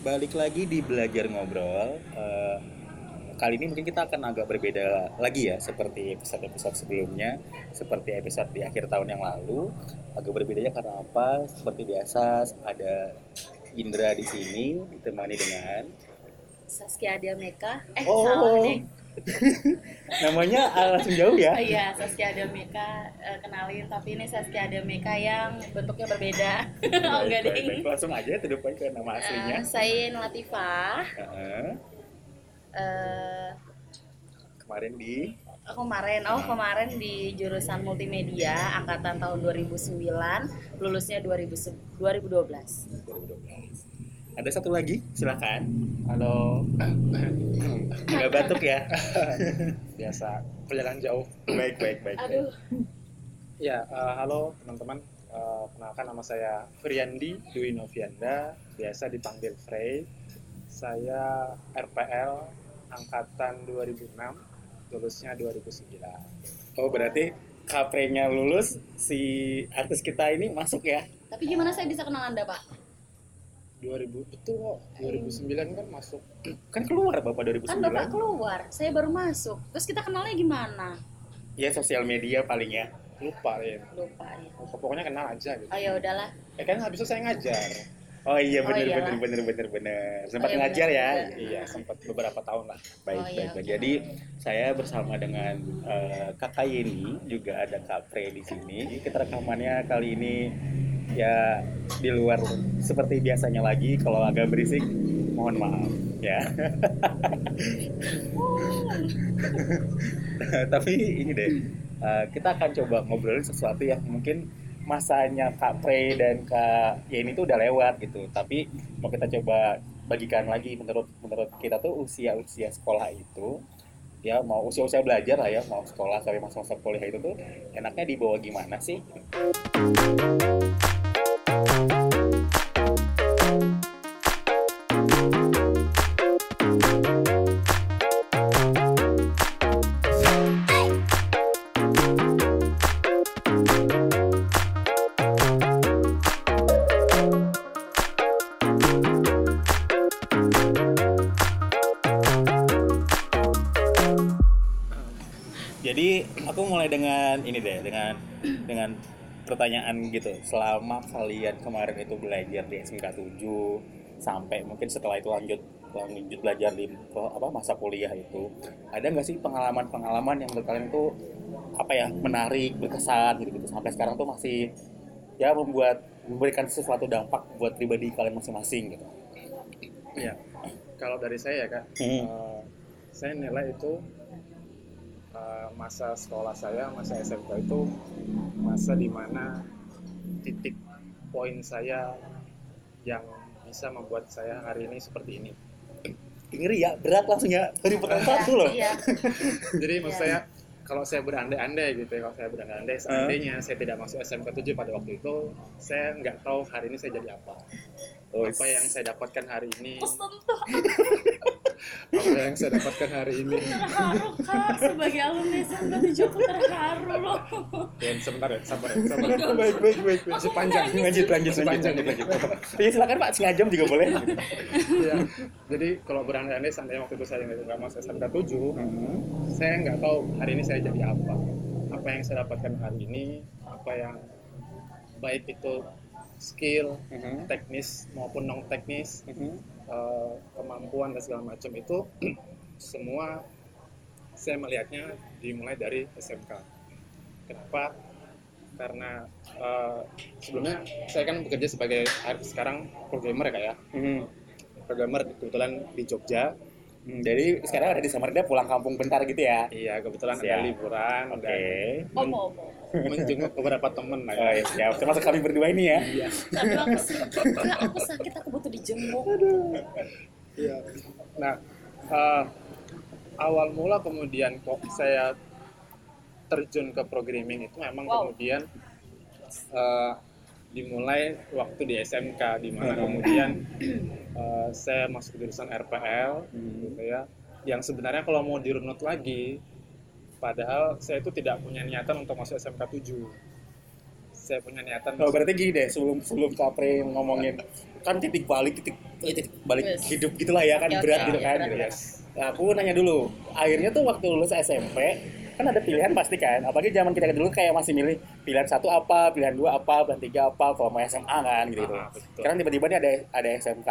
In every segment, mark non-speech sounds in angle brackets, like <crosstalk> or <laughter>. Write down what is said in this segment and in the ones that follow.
balik lagi di belajar ngobrol. Eh, kali ini mungkin kita akan agak berbeda lagi ya, seperti episode-episode sebelumnya, seperti episode di akhir tahun yang lalu. Agak berbedanya karena apa? Seperti biasa ada Indra di sini ditemani dengan Saskia Adia Meka. Eh, Oh. salah nih. <laughs> namanya ah, langsung jauh ya. Oh, iya, Saskia Adia Meka eh, kenalin, tapi ini Saskia Adia Meka yang bentuknya berbeda. <laughs> oh, enggak deh. Langsung aja to the point ke nama aslinya. Eh, saya Latifah. Heeh. Eh, kemarin di aku kemarin, oh kemarin di jurusan multimedia angkatan tahun 2009, lulusnya 2000, 2012. 2012. Ada satu lagi, silakan. Halo, Nggak batuk ya? <laughs> biasa perjalanan jauh. baik, baik, baik. baik. Aduh, Ya, eh, halo teman-teman. Eh, kenalkan nama saya Friandi Dwi Novianda, biasa dipanggil Frey. Saya RPL angkatan 2006, lulusnya 2009. Oh, berarti kaprenya lulus, si artis kita ini masuk ya? tapi gimana saya bisa kenal Anda, Pak? 2000 betul kok, 2009 kan masuk. <clears throat> Kan keluar Bapak 2009. Kan Bapak keluar, saya baru masuk. Terus kita kenalnya gimana? Ya, sosial media paling ya. Lupa ya. Lupa ya. Pokoknya kenal aja gitu. Oh ya udahlah. Eh kan habis itu saya ngajar. Oh iya, Oh, bener, iyalah. bener, bener, bener, bener. Sempat Oh, iya, ngajar bener ya? juga. Iya, sempat beberapa tahun lah. Baik, Oh, iya, baik, oke. Jadi saya bersama dengan eh, Kakak Yeni juga ada Kak Pre di sini. Kita rekamannya kali ini ya di luar seperti biasanya lagi. Kalau agak berisik, mohon maaf ya. <laughs> Tapi ini deh, eh, kita akan coba ngobrolin sesuatu yang mungkin masanya Kak Pre dan Kak Yeni itu udah lewat gitu. Tapi mau kita coba bagikan lagi menurut menurut kita tuh usia usia sekolah itu ya mau usia usia belajar lah ya mau sekolah sampai masa masa kuliah itu tuh enaknya dibawa gimana sih jadi aku mulai dengan ini deh dengan dengan pertanyaan gitu selama kalian kemarin itu belajar di SMK 7 sampai mungkin setelah itu lanjut lanjut belajar di apa masa kuliah itu ada nggak sih pengalaman-pengalaman yang menurut kalian itu apa ya menarik berkesan gitu gitu sampai sekarang tuh masih ya membuat memberikan sesuatu dampak buat pribadi kalian masing-masing gitu Iya. Kalau dari saya ya kak, Hmm. eh, saya nilai itu eh, masa sekolah saya, masa SMK itu masa di mana titik poin saya yang bisa membuat saya hari ini seperti ini. ngeri ya berat langsung ya dari <laughs> pertanyaan satu loh Iya. <laughs> Jadi maksud Iya. saya kalau saya berandai-andai gitu ya, kalau saya berandai-andai seandainya saya tidak masuk SMK 7 pada waktu itu, saya nggak tahu hari ini saya jadi apa. Oh, Apa yang saya dapatkan hari ini, <laughs> apa yang saya dapatkan hari ini. terharu kak sebagai alumni SMK 7 aku terharu loh. Dan sebentar ya, sabar ya, sabar. baik baik baik baik Masih panjang. lanjut lanjut lanjut lanjut ya silakan pak setengah jam juga boleh Iya. Jadi kalau berandai-andai seandainya waktu itu saya nggak masuk SMK 7, saya nggak tahu hari ini saya jadi apa. Apa yang saya dapatkan hari ini, apa yang baik itu skill, teknis maupun non teknis, eh, kemampuan dan segala macam itu <clears throat> semua saya melihatnya dimulai dari SMK. Kenapa? Karena eh, sebelumnya saya kan bekerja sebagai sekarang programmer ya kak ya programmer kebetulan di Jogja Hmm, jadi sekarang ada di Samarinda pulang kampung bentar gitu ya iya kebetulan Siap. ada liburan oke dan Omo, omo. menjenguk beberapa temen lah oh, ya. ya, siap termasuk kami berdua ini ya Iya. Aduh aku sakit, aku sakit, aku butuh dijenguk. Iya. Nah, eh, awal mula kemudian kok saya terjun ke programming itu memang Wow. kemudian eh, dimulai waktu di SMK di mana kemudian eh, saya masuk jurusan RPL Hmm. gitu ya. Yang sebenarnya kalau mau dirunut lagi padahal saya itu tidak punya niatan untuk masuk SMK 7. Saya punya niatan Oh, berarti gini deh sebelum sebelum Kapre ngomongin kan titik balik titik titik balik Yes. hidup gitulah ya kan oke, berat gitu iya, kan berat, gitu. berat. Nah, aku nanya dulu akhirnya tuh waktu lulus SMP kan ada pilihan pasti kan apalagi zaman kita dulu kayak masih milih pilihan satu apa pilihan dua apa pilihan tiga apa kalau mau SMA kan gitu. Ah, betul. sekarang tiba-tiba nih ada ada SMK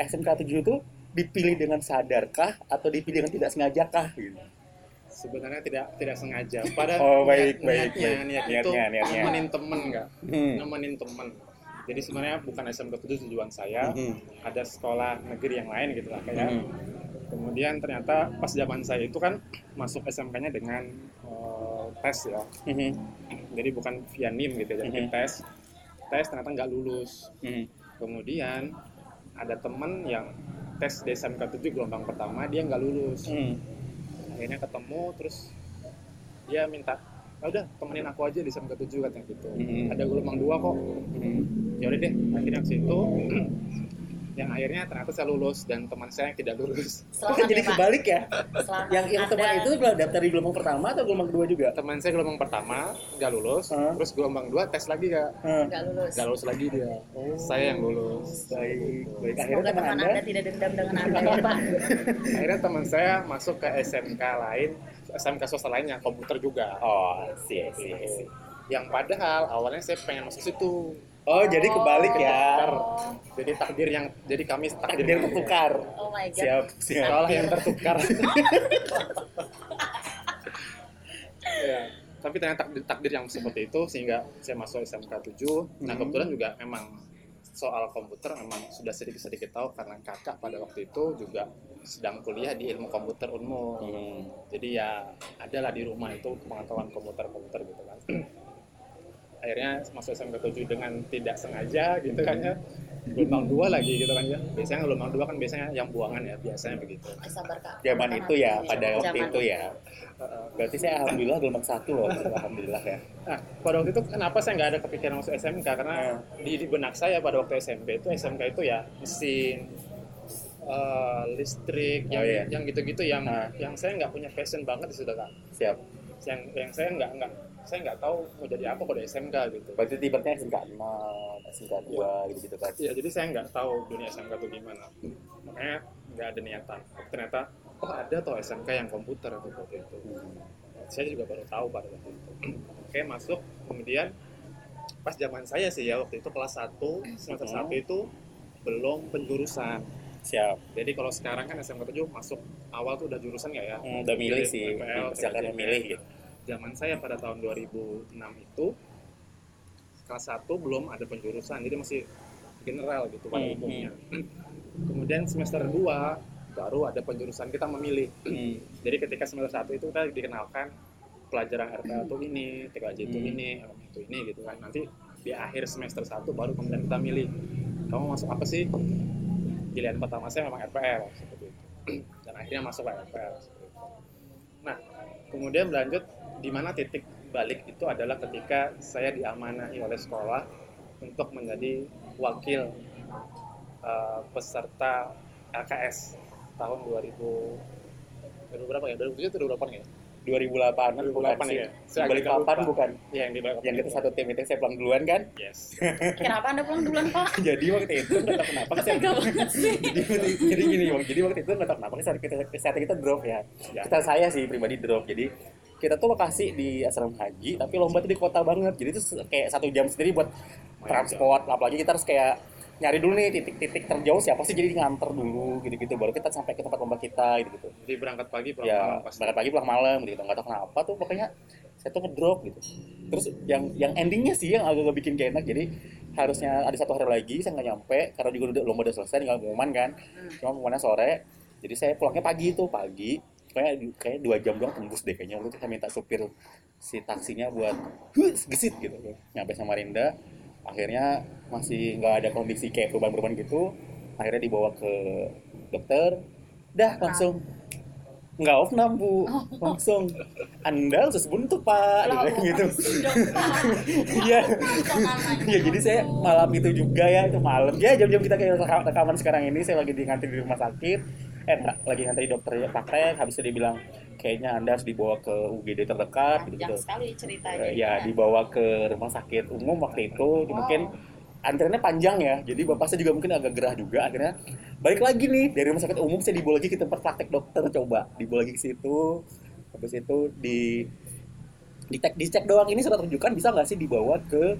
SMK 7 itu dipilih dengan sadarkah atau dipilih dengan tidak sengajakah gitu sebenarnya tidak tidak sengaja <laughs> pada Oh, baik, niat- baik, niatnya baik. niat Niatnya, itu niatnya. nemenin temen nggak Hmm. nemenin temen jadi sebenarnya bukan SMK itu tujuan saya Mhm. ada sekolah negeri yang lain gitu lah kayak Mhm. kemudian ternyata pas zaman saya itu kan masuk SMK-nya dengan eh, tes ya Mhm. jadi bukan via NIM gitu jadi Mhm. tes tes ternyata nggak lulus Mhm. kemudian ada temen yang tes di SMK 7 gelombang pertama dia nggak lulus Mhm. akhirnya ketemu terus dia minta "Ah, udah temenin aku aja di SMK 7 katanya gitu Mhm. ada gelombang dua kok Mhm. ya udah deh akhirnya ke situ <clears throat> yang akhirnya ternyata saya lulus dan teman saya yang tidak lulus Kok Selamat jadi ya, Pak. kebalik ya? Selamat Yang yang teman Anda- itu kalau daftar di gelombang pertama atau gelombang kedua juga? teman saya gelombang pertama nggak lulus Hah? terus gelombang dua tes lagi kak Hah. nggak lulus. nggak lulus lagi dia Oh. saya yang lulus Baik, baik. Akhirnya teman teman anda, anda tidak dendam dengan anda ya Pak. <laughs> akhirnya teman saya masuk ke SMK lain SMK swasta lain yang komputer juga Oh, sih, sih, sih. yang padahal awalnya saya pengen masuk situ Oh, jadi kebalik ya. Oh, jadi takdir yang jadi kami takdir, Takdir yang tertukar. oh my god. Siap, siap. sekolah yang tertukar <laughs> ya tapi ternyata takdir, takdir yang seperti itu sehingga saya masuk SMK 7 nah Hmm. kebetulan juga memang soal komputer memang sudah sedikit-sedikit tahu karena kakak pada waktu itu juga sedang kuliah di ilmu komputer unmu Hmm. jadi ya adalah di rumah itu pengetahuan komputer-komputer gitu kan <clears throat> akhirnya masuk SMK 7 dengan tidak sengaja gitu kan ya gelombang dua lagi gitu kan ya biasanya gelombang dua kan biasanya yang buangan ya biasanya begitu sabar kak. Zaman itu ya, pada waktu itu ya. Berarti saya alhamdulillah gelombang satu loh. Alhamdulillah ya. Nah, pada waktu itu kenapa saya nggak ada kepikiran masuk SMK karena di, di benak saya pada waktu SMP itu SMK itu ya mesin eh, listrik Oh, yang iya. yang gitu-gitu yang Nah. yang saya nggak punya passion banget di situ kan Siap. yang yang saya nggak nggak saya nggak tahu mau jadi apa kalau SMK gitu Berarti tiba-tiba SMK 6, SMK 2 gitu-gitu kan. ya jadi saya nggak tahu dunia SMK itu gimana makanya nggak ada niatan ternyata oh ada toh SMK yang komputer atau seperti itu saya juga baru tahu pada waktu itu <clears throat> oke masuk kemudian pas zaman saya sih ya waktu itu kelas 1 semester Hmm. 1 itu belum penjurusan Siap. jadi kalau sekarang kan SMK 7 masuk awal tuh udah jurusan nggak ya Hmm, udah milih sih. PPL. memilih gitu. zaman saya pada tahun 2006 itu kelas 1 belum ada penjurusan jadi masih general gitu pada Hmm, umumnya <clears throat> kemudian semester 2 baru ada penjurusan kita memilih Hmm. <clears throat> jadi ketika semester 1 itu kita dikenalkan pelajaran RPL itu ini TKJ itu Hmm. ini itu ini gitu kan nanti di akhir semester 1 baru kemudian kita milih kamu masuk apa sih pilihan pertama saya memang RPL seperti itu <clears throat> dan akhirnya masuk ke RPL seperti itu. nah kemudian berlanjut di mana titik balik itu adalah ketika saya diamanahi oleh sekolah untuk menjadi wakil eh, peserta LKS tahun 2000 2000 berapa ya? 2007 atau 2008 ya? 2008 bukan 2008 sih. ya? Saya Balik papan lupa. bukan. Iya, yang di balik Yang kita satu tim itu saya pulang duluan kan. Yes. <laughs> Kenapa anda pulang duluan pak? <laughs> jadi waktu itu nggak tahu kenapa saya <laughs> jadi, jadi gini Bang. jadi waktu itu nggak tahu kenapa saat kita saat kita drop ya. Ya. Kita saya sih pribadi drop. Jadi kita tuh lokasi di asrama haji tapi lomba tuh di kota banget. Jadi itu kayak satu jam sendiri buat transport. Apalagi kita harus kayak nyari dulu nih titik-titik terjauh siapa sih jadi nganter dulu gitu-gitu. Baru kita sampai ke tempat lomba kita gitu-gitu. Jadi berangkat pagi pulang ya malam pasti. berangkat pagi pulang malam gitu. Nggak tahu kenapa tuh pokoknya saya tuh ngedrop gitu. Terus yang yang endingnya sih yang agak bikin gak enak jadi harusnya ada satu hari lagi saya nggak nyampe karena juga udah lomba udah selesai tinggal pengumuman kan. Cuma pengumumannya sore jadi saya pulangnya pagi itu pagi. Kayak kayak dua jam doang tembus deh kayaknya. Waktu itu saya minta supir si taksinya buat "Hus, gesit gitu. Nyampe Samarinda akhirnya masih nggak ada kondisi kayak perubahan-perubahan gitu akhirnya dibawa ke dokter. Dah langsung. Nggak off bu. Langsung anda khusus buntu pak. Gitu gitu. sih dong, Pak? <laughs> iya. Iya, jadi saya malam itu juga ya, itu malam. Ya jam-jam kita kayak reka- rekaman sekarang ini, saya lagi di ngantri di rumah sakit. Eh, lagi ngantri dokter ya praktek, habis itu dia bilang kayaknya Anda harus dibawa ke UGD terdekat gitu Panjang gitu. sekali ceritanya. Eh, ya, dibawa ke rumah sakit umum waktu itu. Wow. Mungkin antriannya panjang ya. Jadi bapak saya juga mungkin agak gerah juga akhirnya balik lagi nih dari rumah sakit umum saya dibawa lagi ke tempat praktek dokter coba dibawa lagi ke situ habis itu di dicek dicek doang ini surat rujukan bisa nggak sih dibawa ke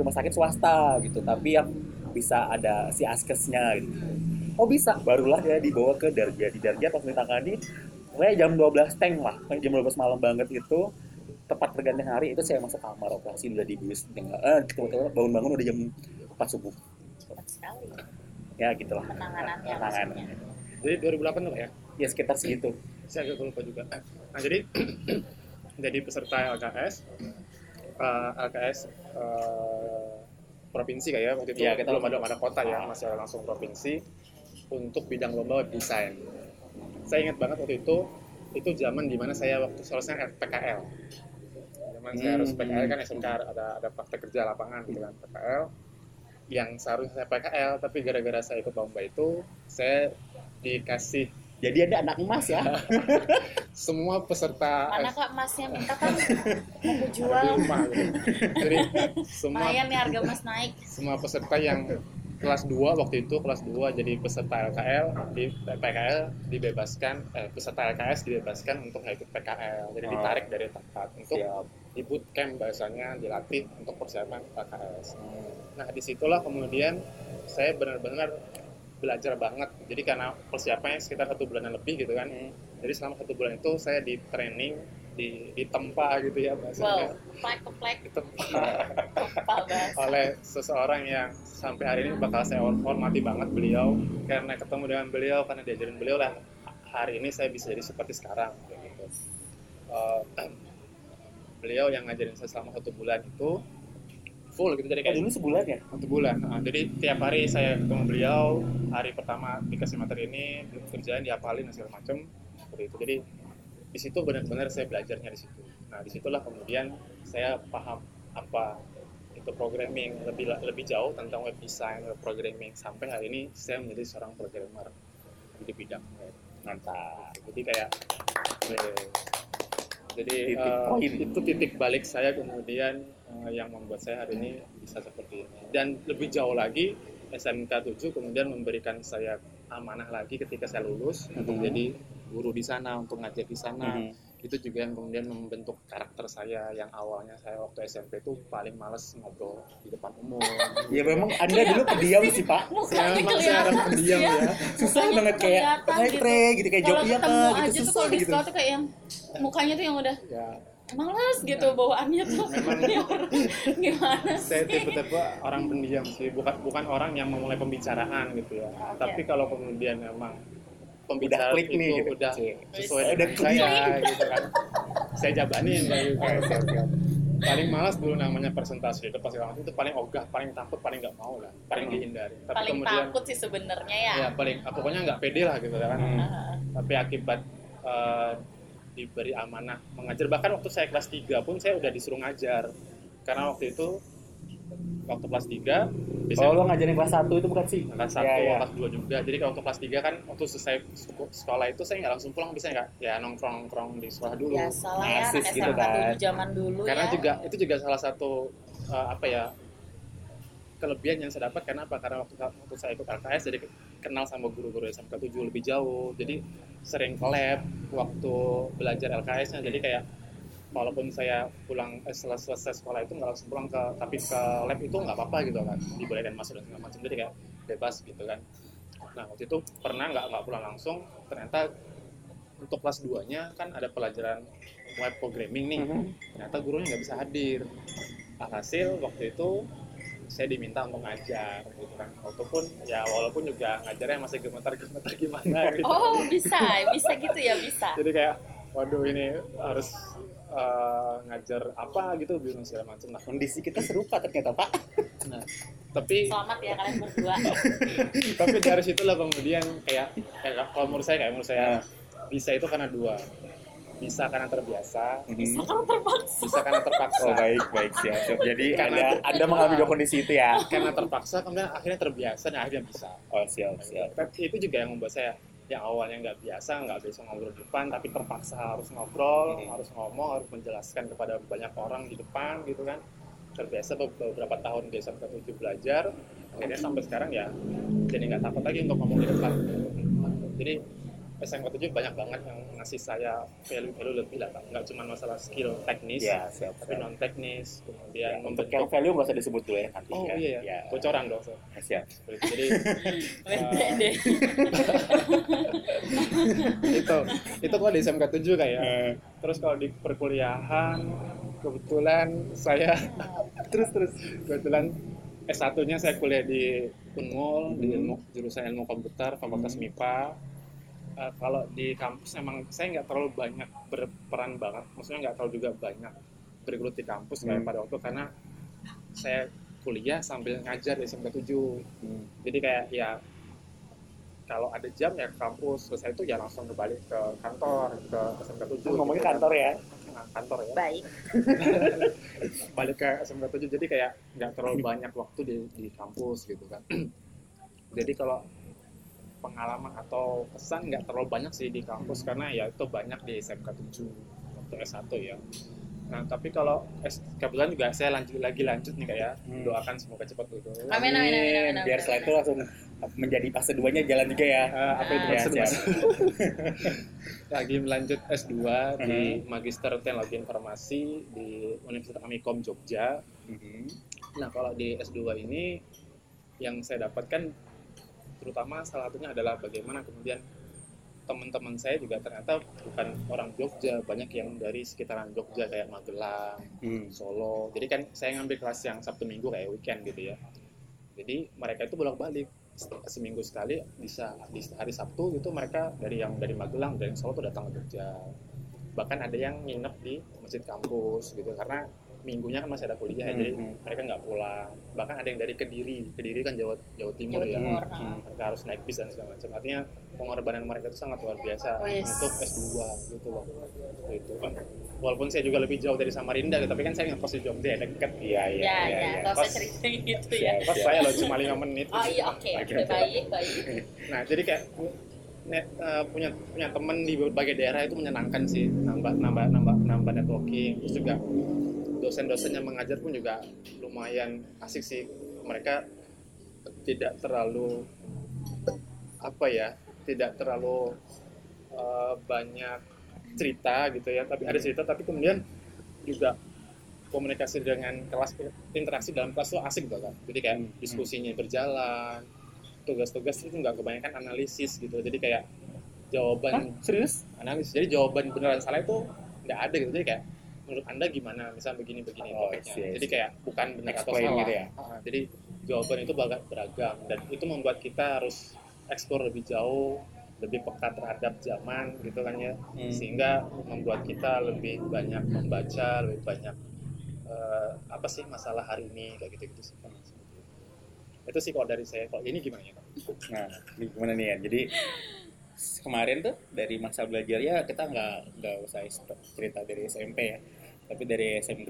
rumah sakit swasta gitu tapi yang bisa ada si askesnya gitu oh bisa barulah ya dibawa ke Darja di Darja pas ditangani kayak jam 12 tank lah jam 12 malam banget itu tepat pergantian hari itu saya masuk kamar operasi udah dibius tinggal eh tiba-tiba bangun-bangun udah jam 4 subuh Cepat sekali ya gitulah penanganannya Penanganan. Jadi 2008 tuh ya. ya sekitar segitu Saya agak lupa juga. Nah, jadi <clears throat> jadi peserta LKS eh, LKS eh, provinsi kayak ya waktu itu Iya, kita belum ada ada kota ya, Ah. masih langsung provinsi untuk bidang lomba web design. Saya ingat banget waktu itu itu zaman di mana saya waktu selesai PKL. Zaman saya harus Hmm. PKL kan SMK ada ada praktek kerja lapangan gitu kan PKL yang seharusnya saya PKL tapi gara-gara saya ikut lomba itu saya dikasih jadi ada anak emas ya <laughs> semua peserta mana kak emasnya minta kan mau jual rumah gitu. Jadi semua lumayan nih harga emas naik semua peserta yang kelas 2 waktu itu kelas 2 jadi peserta LKL di PKL dibebaskan eh, peserta LKS dibebaskan untuk nggak ikut PKL jadi Oh. ditarik dari tempat untuk siap. di bootcamp bahasanya dilatih untuk persiapan LKS nah di situlah kemudian saya benar-benar belajar banget. Jadi karena persiapannya sekitar satu bulanan lebih gitu kan. Jadi selama satu bulan itu saya di training di ditempa gitu ya wow bahasanya plek plek ditempa oleh seseorang yang sampai hari ini bakal saya hormati banget beliau karena ketemu dengan beliau karena diajarin beliau lah hari ini saya bisa jadi seperti sekarang kayak gitu. Eh, <clears throat> beliau yang ngajarin saya selama satu bulan itu full gitu jadi eh, kayak dulu sebulan ya? satu bulan Nah, jadi tiap hari saya ketemu beliau hari pertama dikasih materi ini belum kerjaan dihafalin dan segala macam seperti itu. Jadi di situ benar-benar saya belajarnya di situ. Nah di situlah kemudian saya paham apa itu programming lebih lebih jauh tentang web design web programming. Sampai hari ini saya menjadi seorang programmer di bidang web. Mantap. Jadi kayak eh, jadi Titik poin. itu titik balik saya kemudian eh, yang membuat saya hari ini bisa seperti ini. Dan lebih jauh lagi SMK 7 kemudian memberikan saya amanah lagi ketika saya lulus untuk Mhm. jadi guru di sana untuk ngajar di sana Mhm. itu juga yang kemudian membentuk karakter saya yang awalnya saya waktu SMP itu paling males ngobrol di depan umum <laughs> ya memang anda dulu pendiam sih pak saya memang saya orang pendiam ya. ya susah Mukanya banget kayak hai gitu. gitu kayak pak aja gitu tuh susah kalau di gitu sekolah tuh kayak yang mukanya tuh yang udah ya malas gitu bawaannya tuh <laughs> Memang- Ini orang gimana <laughs> saya sih tipe-tipe orang pendiam sih bukan bukan orang yang memulai pembicaraan gitu ya Oke. tapi kalau kemudian memang pembicaraan klik itu nih gitu. udah Cik. sesuai Udah dengan klik. saya gitu kan saya jabanin kayak gitu. Paling malas dulu namanya presentasi itu pasti orang itu paling ogah paling takut paling nggak mau lah paling Hmm. dihindari tapi paling kemudian takut sih sebenarnya ya ya paling pokoknya nggak pede lah gitu kan Hmm. Ah, tapi akibat eh, diberi amanah mengajar. Bahkan waktu saya kelas 3 pun saya udah disuruh ngajar. Karena waktu itu waktu kelas 3 oh lo ngajarin kelas 1 itu bukan sih? Kelas Ya, 1, ya. kelas 2 juga. Jadi kalau waktu kelas 3 kan waktu selesai sek- sekolah itu saya nggak langsung pulang bisa nggak ya nongkrong-nongkrong di sekolah dulu. Ya Asis anak gitu kan. tujuh zaman dulu karena ya. juga itu juga salah satu eh, apa ya kelebihan yang saya dapat. Karena apa? Karena waktu, waktu saya ikut LKS jadi kenal sama guru-guru SMK 7 lebih jauh. Jadi sering collab waktu belajar LKS-nya jadi kayak walaupun saya pulang eh, setelah selesai sekolah itu nggak langsung pulang ke tapi ke lab itu nggak apa-apa gitu kan. Dibolehkan masuk dan segala macam. Jadi kayak bebas gitu kan. Nah waktu itu pernah nggak nggak pulang langsung ternyata untuk kelas 2 nya kan ada pelajaran web programming nih. Mhm. ternyata gurunya nggak bisa hadir. Alhasil waktu itu saya diminta untuk ngajar gitu kan. Walaupun ya walaupun juga ngajarnya masih gemetar-gemetar gimana gitu. Oh bisa bisa gitu ya bisa. Jadi kayak waduh ini harus eh, ngajar apa gitu bingung segala macam nah kondisi kita serupa ternyata pak. Nah tapi selamat ya kalian berdua. <laughs> Tapi dari situlah kemudian kayak kayak kalau menurut saya kayak menurut saya bisa itu karena dua bisa karena terbiasa. Mhm. terpaksa. Bisa karena terpaksa. Oh baik baik siap siap. Jadi Karena- anda anda mengalami dua kondisi itu ya? Karena terpaksa kemudian akhirnya terbiasa dan akhirnya bisa. Oh siap siap. Tapi itu juga yang membuat saya yang awalnya nggak biasa nggak bisa ngobrol di depan tapi terpaksa harus ngobrol Hmm. harus ngomong harus menjelaskan kepada banyak orang di depan gitu kan. Terbiasa be- beberapa tahun di SMK 7 belajar akhirnya sampai sekarang ya jadi nggak takut lagi untuk ngomong di depan. Jadi SMK 7 banyak banget yang ngasih saya value-value lebih lah nggak cuma masalah skill teknis Ya, siap. tapi non teknis Ya, kemudian untuk membentuk yang value nggak usah disebut dulu ya nanti oh ya. iya Ya. ya bocoran dong so. Siap. jadi <laughs> eh, deh. <laughs> itu itu kok di SMK 7 kayak Eh, terus kalau di perkuliahan kebetulan saya <laughs> terus terus kebetulan S1 nya saya kuliah di Unmul di ilmu jurusan ilmu komputer fakultas Hmm. MIPA Eh, kalau di kampus emang saya nggak terlalu banyak berperan banget maksudnya nggak terlalu juga banyak bergelut di kampus kayak Hmm. pada waktu karena saya kuliah sambil ngajar di SMK 7 hmm. jadi kayak ya kalau ada jam ya ke kampus selesai itu ya langsung kembali ke kantor ke SMK 7 Ngomongnya kantor ya. Nah, kantor ya Baik. <laughs> balik ke SMK 7 jadi kayak nggak terlalu banyak waktu di, di kampus gitu kan <clears throat> jadi kalau pengalaman atau kesan nggak terlalu banyak sih di kampus karena ya itu banyak di SMK 7 waktu S1 ya nah tapi kalau S, kebetulan juga saya lanjut lagi lanjut nih kayak Hmm. doakan semoga cepat gitu Amin, amin, amin, amin, amin. Biar setelah itu langsung menjadi fase 2-nya jalan juga ya. Eh, apa itu Ah. Ya, <laughs> lagi melanjut S2 di Magister Teknologi Informasi di Universitas Amikom Jogja Mhm. Nah, kalau di S2 ini yang saya dapatkan terutama salah satunya adalah bagaimana kemudian teman-teman saya juga ternyata bukan orang Jogja, banyak yang dari sekitaran Jogja kayak Magelang, Hmm. Solo. Jadi kan saya ngambil kelas yang Sabtu Minggu kayak weekend gitu ya. Jadi mereka itu bolak-balik seminggu sekali bisa di hari Sabtu itu mereka dari yang dari Magelang dari Solo tuh datang ke Jogja. Bahkan ada yang nginep di masjid kampus gitu karena minggunya kan masih ada kuliah ya, jadi Hmm. mereka nggak pulang. Bahkan ada yang dari Kediri, Kediri kan Jawa Jawa Timur Jawa ya. Timur, Hmm. ah. Mereka harus naik bis dan segala macam. Artinya pengorbanan mereka itu sangat luar biasa Oh, yes. untuk S2 gitu loh. Itu kan. Walaupun saya juga lebih jauh dari Samarinda, gitu, tapi kan saya ngekos di Jogja ya dekat. Iya, iya, Ya, iya. ya, iya. nggak usah Pas- cerita gitu ya. Pas saya loh cuma lima menit. Oh iya, oke, Oke, oke, oke. baik, baik. Nah, jadi kayak net, eh, punya punya teman di berbagai daerah itu menyenangkan sih, nambah nambah nambah nambah networking. Terus juga dosen-dosen yang mengajar pun juga lumayan asik sih. Mereka tidak terlalu apa ya, tidak terlalu eh, banyak cerita gitu ya, tapi ada cerita tapi kemudian juga komunikasi dengan kelas interaksi dalam kelas tuh asik gitu kan. Jadi kayak Hmm. diskusinya berjalan, tugas-tugas itu nggak kebanyakan analisis gitu jadi kayak jawaban Hah? Serius? analisis jadi jawaban beneran salah itu nggak ada gitu jadi kayak menurut anda gimana misal begini begini Oh, topiknya. See, I jadi see. kayak bukan benar atau salah gitu ya? Ah, jadi jawaban itu banget beragam dan itu membuat kita harus eksplor lebih jauh lebih peka terhadap zaman gitu kan ya Hmm. sehingga membuat kita lebih banyak membaca lebih banyak eh, apa sih masalah hari ini kayak gitu gitu sih itu sih kalau dari saya kalau ini gimana ya? Nah, ini gimana nih ya? Jadi kemarin tuh dari masa belajar ya kita nggak nggak usah cerita dari SMP ya, tapi dari SM,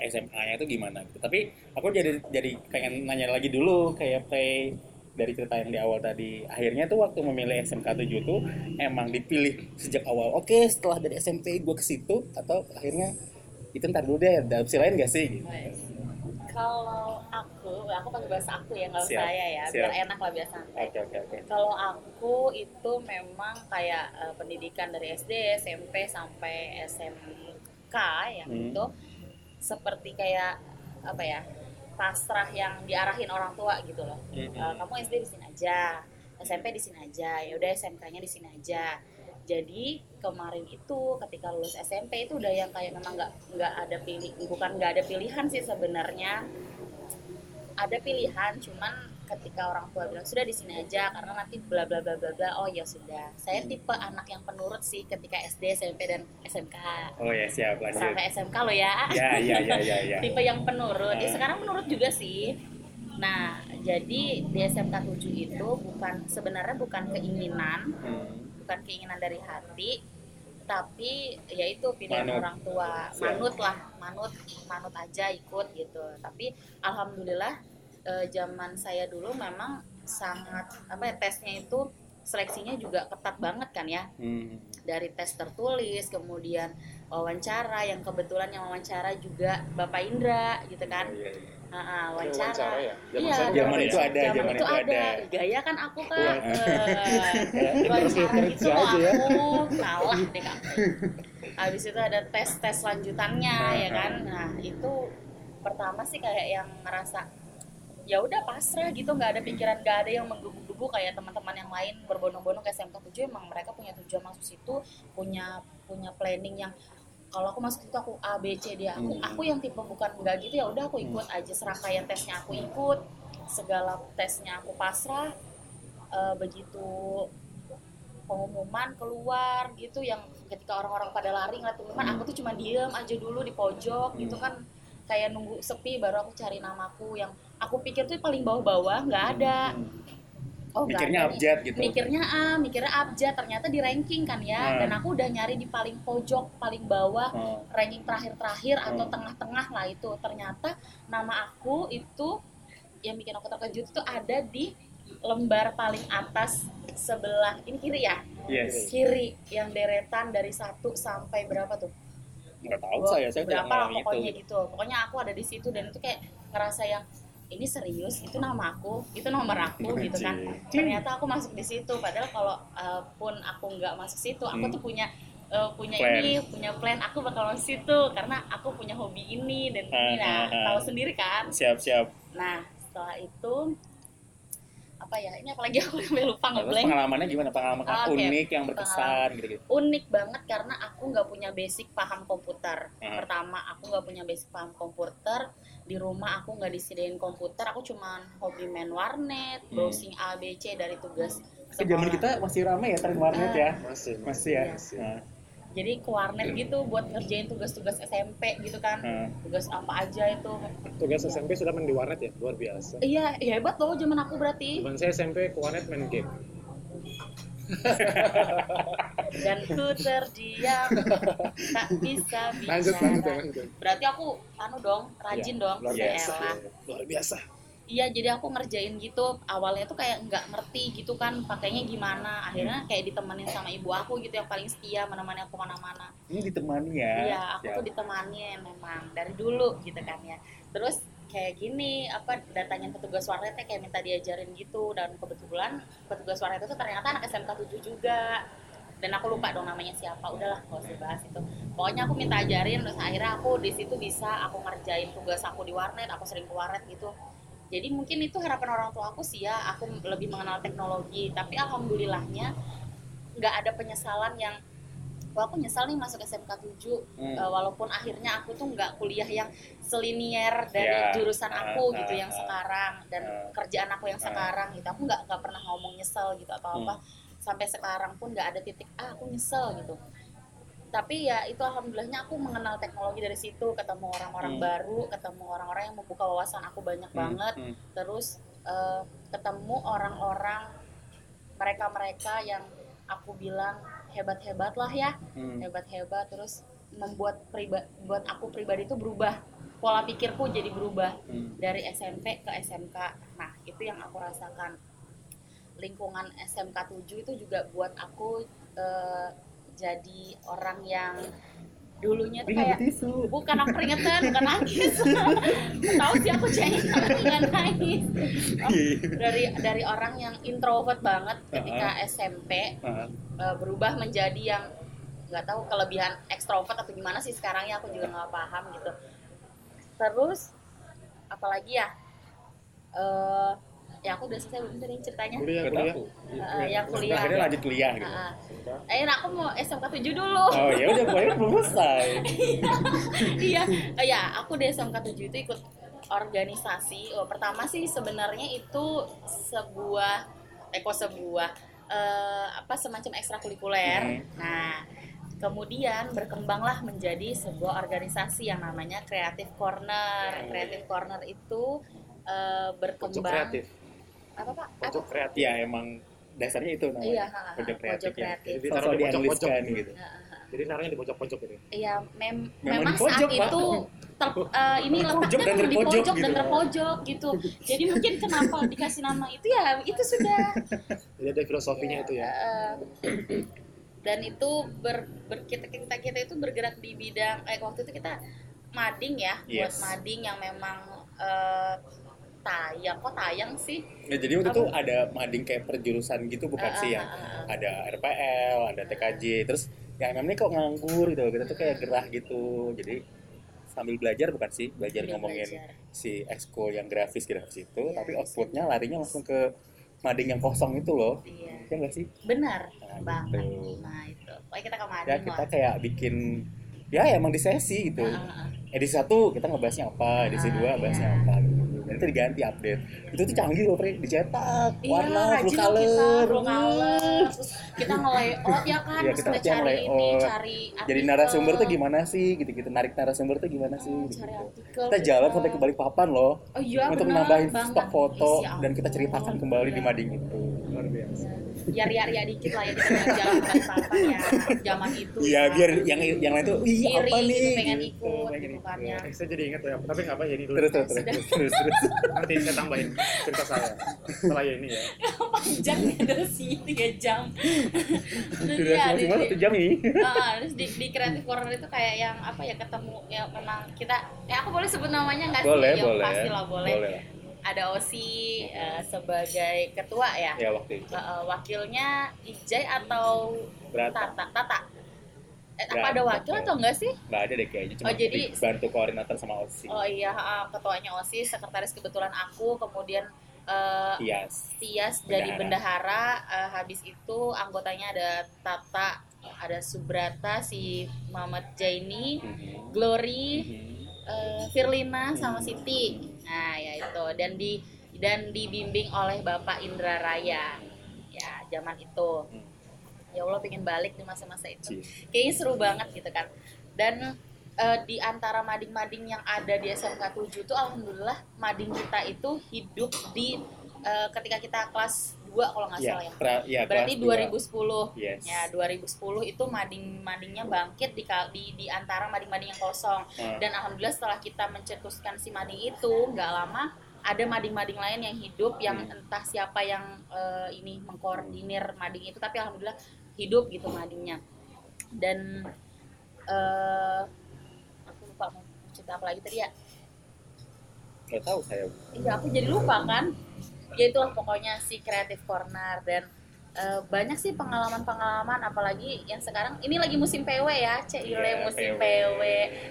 SMA-nya itu gimana? gitu. Tapi aku jadi jadi pengen nanya lagi dulu kayak play dari cerita yang di awal tadi. Akhirnya tuh waktu memilih SMK 7 tuh emang dipilih sejak awal. Oke, setelah dari SMP gue ke situ atau akhirnya itu ntar dulu deh, ada opsi lain gak sih? Gitu. Kalau aku, aku pakai bahasa aku ya, nggak saya ya, siap. biar enak lah biar santai. Oke oke oke. Kalau aku itu memang kayak eh, pendidikan dari SD, SMP sampai SMK yang Hmm. itu seperti kayak apa ya pasrah yang diarahin orang tua gitu loh. Hmm. Eh, kamu SD di sini aja, SMP di sini aja, ya udah SMK-nya di sini aja. Jadi kemarin itu ketika lulus SMP itu udah yang kayak memang nggak nggak ada pilih, bukan nggak ada pilihan sih sebenarnya. Ada pilihan, cuman ketika orang tua bilang sudah di sini aja karena nanti bla bla bla bla bla. Oh ya sudah. Saya tipe anak yang penurut sih ketika SD, SMP dan SMK. Oh ya siap lanjut. Sampai SMK lo ya Ya ya ya ya ya. <laughs> tipe yang penurut ya Ah. sekarang menurut juga sih nah jadi di SMK 7 itu bukan sebenarnya bukan keinginan Hmm. bukan keinginan dari hati tapi ya itu pilihan Manut. orang tua manut lah manut manut aja ikut gitu tapi alhamdulillah eh, zaman saya dulu memang sangat apa ya tesnya itu seleksinya juga ketat banget kan ya Hmm. dari tes tertulis kemudian wawancara yang kebetulan yang wawancara juga Bapak Indra gitu kan Iya, iya. Ah, ah, Ada wawancara. wawancara ya? Zaman Iya, Zaman itu ya? ada, zaman itu ada. Gaya kan aku kan. Iya. Eh, <laughs> wawancara itu ya. aku kalah deh kak. Habis itu ada tes-tes lanjutannya ya kan. Nah itu pertama sih kayak yang ngerasa ya udah pasrah gitu nggak ada pikiran nggak ada yang menggebu-gebu kayak teman-teman yang lain berbondong-bondong ke SMK 7 emang mereka punya tujuan masuk situ punya punya planning yang kalau aku masuk itu aku A B C D aku Hmm. aku yang tipe bukan nggak gitu ya udah aku ikut aja serangkaian tesnya aku ikut segala tesnya aku pasrah Eh, begitu pengumuman keluar gitu yang ketika orang-orang pada lari ngeliat pengumuman Hmm. aku tuh cuma diem aja dulu di pojok gitu kan kayak nunggu sepi baru aku cari namaku yang aku pikir tuh paling bawah-bawah nggak ada oh nggak Mikirnya abjad gitu. mikirnya ah mikirnya abjad ternyata di ranking kan ya Hmm. dan aku udah nyari di paling pojok paling bawah Oh. ranking terakhir-terakhir atau Hmm. tengah-tengah lah itu ternyata nama aku itu yang bikin aku terkejut itu ada di lembar paling atas sebelah ini kiri ya Yes. kiri yang deretan dari satu sampai berapa tuh Nggak tahu saya, saya tidak berapa lah pokoknya itu. gitu pokoknya aku ada di situ dan itu kayak ngerasa yang ini serius itu nama aku itu nomor aku gitu kan ternyata aku masuk di situ padahal kalau uh, pun aku nggak masuk situ aku Hmm. tuh punya uh, punya Plan. ini punya plan aku bakal masuk situ karena aku punya hobi ini dan ini Ah, nah ah, ah. tahu sendiri kan Siap-siap. nah setelah itu apa ya ini apalagi aku sampai lupa terus ngeblank pengalamannya gimana? Pengalaman Ah, oke. unik yang berkesan gitu-gitu. unik banget karena aku nggak punya basic paham komputer. Hmm. Pertama, aku nggak punya basic paham komputer. Di rumah aku nggak disediain komputer. Aku cuman hobi main warnet, Hmm. browsing A, B, C dari tugas. Ke zaman sekolah. kita masih ramai ya tren warnet ya. Masih. Masih ya. Iya. Nah, Jadi ke warnet gitu buat ngerjain tugas-tugas SMP gitu kan. Hmm. Tugas apa aja itu. Tugas SMP sudah main di warnet ya, luar biasa. Iya, hebat loh zaman aku berarti. Zaman saya SMP ke warnet main game. <laughs> Dan ku terdiam, tak bisa Lanjut, lanjut, bicara. lanjut. Berarti aku anu dong, rajin dong. Luar biasa. Yaelah. Luar biasa. Iya, jadi aku ngerjain gitu. Awalnya tuh kayak nggak ngerti gitu kan, pakainya gimana. Akhirnya kayak ditemenin sama ibu aku gitu yang paling setia menemani aku mana-mana. ini ditemani ya. Iya, aku Siap. tuh ditemanin memang dari dulu gitu kan ya. Terus kayak gini, apa datangin petugas warnetnya kayak minta diajarin gitu dan kebetulan petugas warnet itu ternyata anak SMK 7 juga. Dan aku lupa dong namanya siapa. Udahlah, gak usah bahas itu. Pokoknya aku minta ajarin terus akhirnya aku di situ bisa aku ngerjain tugas aku di warnet, aku sering ke warnet gitu. Jadi mungkin itu harapan orang tua aku sih ya, aku lebih mengenal teknologi. Tapi alhamdulillahnya nggak ada penyesalan yang wah aku nyesal nih masuk SMK 7 Hmm. Eh, walaupun akhirnya aku tuh nggak kuliah yang selinier dari Ya. jurusan aku Ah, gitu ah, yang ah. sekarang dan Ah. kerjaan aku yang Ah. sekarang gitu aku nggak nggak pernah ngomong nyesel gitu atau Hmm. apa sampai sekarang pun nggak ada titik ah aku nyesel gitu tapi ya itu alhamdulillahnya aku mengenal teknologi dari situ ketemu orang-orang Hmm. baru ketemu orang-orang yang membuka wawasan aku banyak Hmm, banget hmm. terus eh, ketemu orang-orang mereka-mereka yang aku bilang hebat-hebat lah ya Hmm. hebat-hebat terus membuat priba buat aku pribadi itu berubah pola pikirku jadi berubah Hmm. dari SMP ke SMK nah itu yang aku rasakan lingkungan SMK 7 itu juga buat aku eh, jadi orang yang dulunya tuh kayak tisu. bukan aku keringetan bukan nangis. <laughs> Tahu sih aku cengeng tapi nggak nangis. <laughs> Oh, dari dari orang yang introvert banget ketika SMP Ah, uh, berubah menjadi yang nggak tahu kelebihan ekstrovert atau gimana sih sekarang ya aku juga nggak paham gitu. Terus apalagi ya Eh, ya aku udah selesai belum tadi ceritanya Kuliah, kuliah. Uh, yang kuliah Akhirnya lanjut kuliah gitu. Uh, uh. eh aku mau SMK 7 dulu Oh ya udah <laughs> kuliah belum selesai. iya Eh, ya aku di SMK 7 itu ikut organisasi oh, pertama sih sebenarnya itu sebuah eh kok sebuah eh, apa semacam ekstrakurikuler Hmm. nah kemudian berkembanglah menjadi sebuah organisasi yang namanya Creative Corner Creative Corner itu eh, Pojok berkembang kreatif. Apa pak Pojok kreatif. Iya emang dasarnya itu namanya. iya ha, ha, Pojok kreatif pojok ya. kreatif Jadi di pojok-pojok dianaliskan gitu. gitu. Ha, ha, ha. Jadi naruhnya di pojok-pojok gitu. Iya, mem Memang memang pojok, saat Pak. itu ter- eh, ini Pojok letaknya dan memang di terpojok pojok dan gitu. terpojok gitu. Jadi mungkin kenapa <laughs> dikasih nama itu ya itu sudah Jadi ada filosofinya itu ya. eh, dan itu ber, ber- kita, kita kita itu bergerak di bidang eh waktu itu kita mading ya buat Yes. mading yang memang eh, tayang kok tayang sih Ya, jadi waktu Apa? itu ada mading kayak perjurusan gitu bukan Ah, sih ah, yang ah, ah. ada RPL, ada TKJ, terus ya MM ini kok nganggur gitu, kita tuh kayak gerah gitu. Jadi sambil belajar bukan sih, belajar Sambil ngomongin belajar. si ekskul yang grafis grafis itu, Iya, tapi outputnya larinya langsung ke mading yang kosong itu loh. iya Ya nggak sih? benar Nah, banget gitu. nah itu pokoknya kita ke Mading Ya kita kayak bikin ya emang di sesi gitu. Ah, ah, ah. Edisi satu kita ngebahasnya apa, edisi dua iya. bahasnya apa gitu. Dan itu diganti update. Itu tuh canggih loh, Pri. Dicetak, Iya, warna, full color. kita, full color. Terus kita nge-layout ya kan, Iya, terus kita kita cari ini, cari Jadi artikel. narasumber tuh gimana sih gitu-gitu. Narik narasumber tuh gimana sih Oh, gitu. cari artikel. Kita jalan sampai ke Balikpapan loh Oh iya, untuk benar, nambahin banget. stok foto ya dan kita ceritakan kembali di Iya. mading itu. Ya ria-ria dikit lah ya kita jalan-jalan ke Balikpapan ya zaman itu. Iya, ya. biar yang yang lain tuh, ih Iri apa nih? gitu, pengen Gitu, ikut pengen gitu kan ikut. ya. eh, saya jadi ingat ya tapi nggak apa jadi dulu Terus terus terus terus terus. nanti saya tambahin cerita saya setelah ini ya Panjang ya dari sini tiga jam. Terus ya, di, satu jam nih. Ah, terus di, di creative corner itu kayak yang apa ya ketemu ya memang kita ya aku boleh sebut namanya nggak Boleh, sih? Ya, boleh. pasti lah boleh. Boleh. Ada Osi eh, sebagai ketua ya. Ya waktu itu. Eh, wakilnya Ijay atau Berata. Tata? Tata. Eh, apa ada wakil atau enggak sih? Nggak ada deh kayaknya cuma Oh, jadi- bantu koordinator sama OSI. Oh iya, ah, ketuanya Osi, sekretaris kebetulan aku, kemudian eh, Tias. Tias jadi Bendahara. bendahara. eh, habis itu anggotanya ada Tata, ada Subrata, si Muhammad Jaini, Mhm. Glory, Mhm. eh, Firlina sama Siti. Nah, ya itu dan di dan dibimbing oleh Bapak Indra Raya. Ya, zaman itu. Ya Allah pengen balik di masa-masa itu. Cie. Kayaknya seru banget gitu kan. Dan eh, di antara mading-mading yang ada di SMK 7 tuh alhamdulillah mading kita itu hidup di eh, ketika kita kelas 2 kalau nggak Iya, salah ya. pra- iya, Berarti kelas dua. 2010. Yes. Ya, 2010 itu mading-madingnya bangkit di, di di antara mading-mading yang kosong. Ah. Dan alhamdulillah setelah kita mencetuskan si mading itu, nggak lama ada mading-mading lain yang hidup yang Hmm. entah siapa yang eh, ini mengkoordinir mading itu, tapi alhamdulillah hidup gitu madingnya. Dan eh aku lupa mau cerita apa lagi tadi ya. Nggak tahu saya. Iya, aku jadi lupa kan. Ya itulah pokoknya si Creative Corner dan eh, banyak sih pengalaman-pengalaman apalagi yang sekarang ini lagi musim PW ya, Cek Ile Iya, musim PW. PW.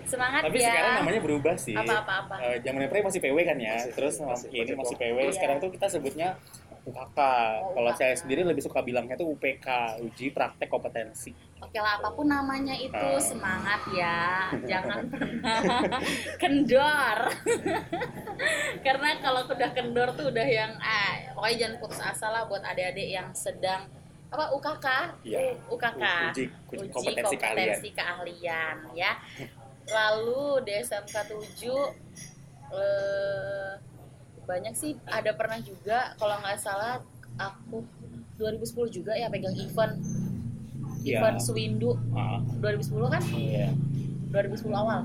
Semangat Tapi ya. sekarang namanya berubah sih. Apa-apa-apa. Eh, zaman pre masih PW kan ya. Masih, Terus masih, ini masih masih PW. Iya. Sekarang tuh kita sebutnya UKK. Oh, Kalau saya sendiri lebih suka bilangnya tuh UPK, uji praktek kompetensi. Oke lah apa pun namanya itu Ah. semangat ya. <laughs> Jangan pernah kendor. <laughs> Karena kalau udah kendor tuh udah yang ah pokoknya jangan putus asa lah buat adik-adik yang sedang apa UKK. U- UKK. Uji, uji kompetensi, kompetensi keahlian ya. <laughs> Lalu di SMK 7 eh, banyak sih ada pernah juga kalau nggak salah aku 2010 juga ya pegang event Iya. event Swindu Ah, 2010 kan iya. 2010 awal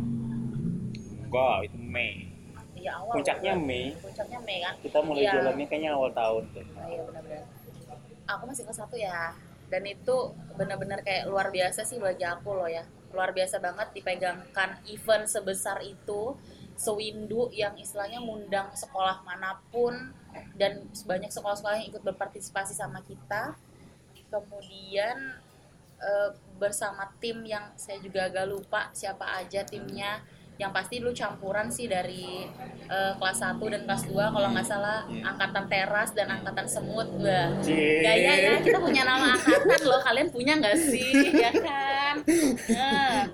Enggak, itu Mei. iya awal Puncaknya bener. Mei. puncaknya Mei kan Kita mulai Iya. jalannya kayaknya awal tahun tuh. Nah, iya benar-benar. Aku masih kelas satu ya. Dan itu benar-benar kayak luar biasa sih bagi aku loh ya. Luar biasa banget dipegangkan event sebesar itu. Sewindu yang istilahnya ngundang sekolah mana pun dan banyak sekolah-sekolah yang ikut berpartisipasi sama kita. Kemudian eh, bersama tim yang saya juga agak lupa siapa aja timnya. Yang pasti dulu campuran sih dari eh, kelas 1 dan kelas 2 kalau nggak salah angkatan teras dan angkatan semut. Wah. Gaya ya, kita punya nama angkatan loh. Kalian punya nggak sih? Ya kan? Nah.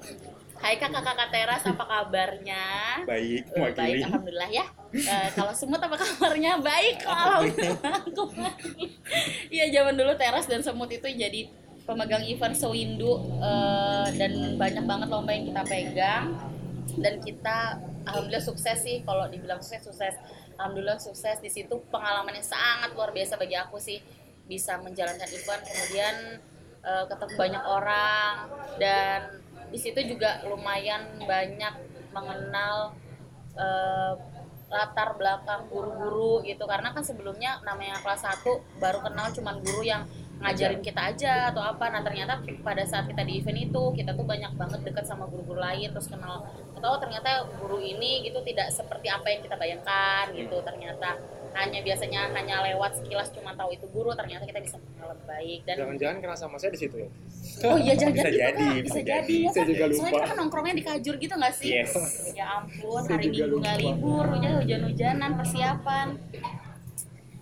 Hai kakak-kakak teras, apa kabarnya? Baik, Eh, baik, alhamdulillah ya. Eh, kalau semut apa kabarnya? Baik, kok, alhamdulillah. Iya, zaman dulu teras dan semut itu jadi pemegang event sewindu eh, dan banyak banget lomba yang kita pegang. Dan kita alhamdulillah sukses sih kalau dibilang sukses sukses. Alhamdulillah sukses. Di situ pengalaman yang sangat luar biasa bagi aku sih bisa menjalankan event. Kemudian eh, ketemu banyak orang dan di situ juga lumayan banyak mengenal eh, latar belakang guru-guru gitu. Karena kan sebelumnya namanya kelas 1 baru kenal cuman guru yang ngajarin kita aja atau apa nah ternyata pada saat kita di event itu kita tuh banyak banget dekat sama guru-guru lain terus kenal atau ternyata guru ini gitu tidak seperti apa yang kita bayangkan gitu ternyata hanya biasanya hanya lewat sekilas cuma tahu itu guru ternyata kita bisa mengenal lebih baik dan Jangan-jangan kena sama saya di situ ya. oh iya jangan Bisa gitu, jadi, bisa bisa jadi. jadi ya Saya kan? juga lupa. soalnya kita kan nongkrongnya di kajur gitu nggak sih Yes. ya ampun hari minggu nggak libur ya hujan-hujanan persiapan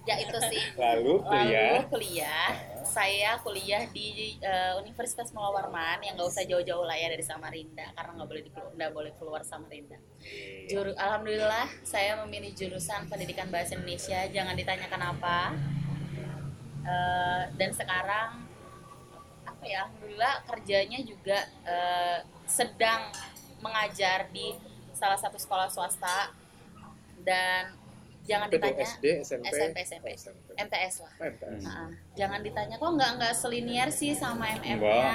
ya itu sih Lalu kuliah. Lalu kuliah, saya kuliah di eh, Universitas Mula Warman yang nggak usah jauh-jauh lah ya dari Samarinda karena nggak boleh dikelu- nggak boleh keluar Samarinda. Juru, Alhamdulillah saya memilih jurusan Pendidikan Bahasa Indonesia. Jangan ditanya kenapa. Eh, dan sekarang apa ya? Alhamdulillah kerjanya juga eh, sedang mengajar di salah satu sekolah swasta dan jangan ditanya SD, SMP, SMP, SMP. Oh, SMP. MTS lah. Oh, MTS. Nah, jangan ditanya kok nggak nggak selinier sih sama MM-nya.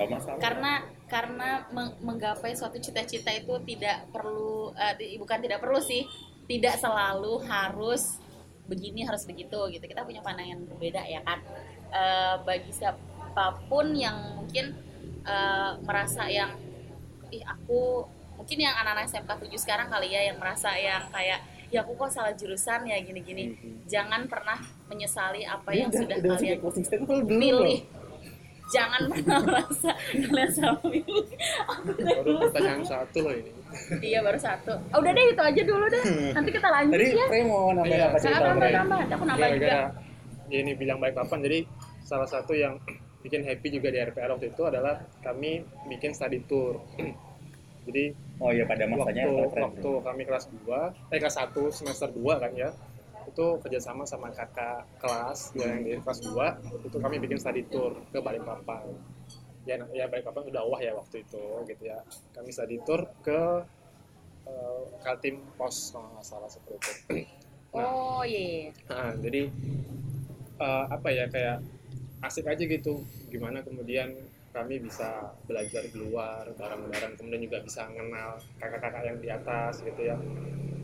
Masalah. Karena karena meng- menggapai suatu cita-cita itu tidak perlu di- bukan tidak perlu sih, tidak selalu harus begini harus begitu gitu. Kita punya pandangan berbeda ya kan. Eh, bagi siapa pun yang mungkin eh, merasa yang ih aku mungkin yang anak-anak SMK 7 sekarang kali ya yang merasa yang kayak ya aku kok salah jurusan ya gini-gini. Jangan pernah menyesali apa yang sudah kalian pilih jangan pernah <laughs> merasa kalian salah pilih udah Baru pertanyaan satu loh ini. iya baru satu. Oh, udah deh itu aja dulu deh. Nanti kita lanjut Tadi ya. Frey mau nambahin Iya. apa tambah Frey? tambah aku nambah juga. Gara-gara ini bilang baik papan, jadi salah satu yang bikin happy juga di RPR waktu itu adalah kami bikin study tour. Jadi Oh iya pada masanya waktu, waktu kami kelas 2, eh kelas 1 semester 2 kan ya, itu kerjasama sama kakak kelas yang di kelas 2, itu kami bikin study tour ke Balikpapan. Ya, ya Balikpapan udah wah ya waktu itu gitu ya. Kami study tour ke eh, Kaltim Pos kalau nggak salah seperti itu. oh iya Nah, jadi eh, apa ya kayak asik aja gitu gimana kemudian kami bisa belajar di luar bareng-bareng kemudian juga bisa mengenal kakak-kakak yang di atas gitu ya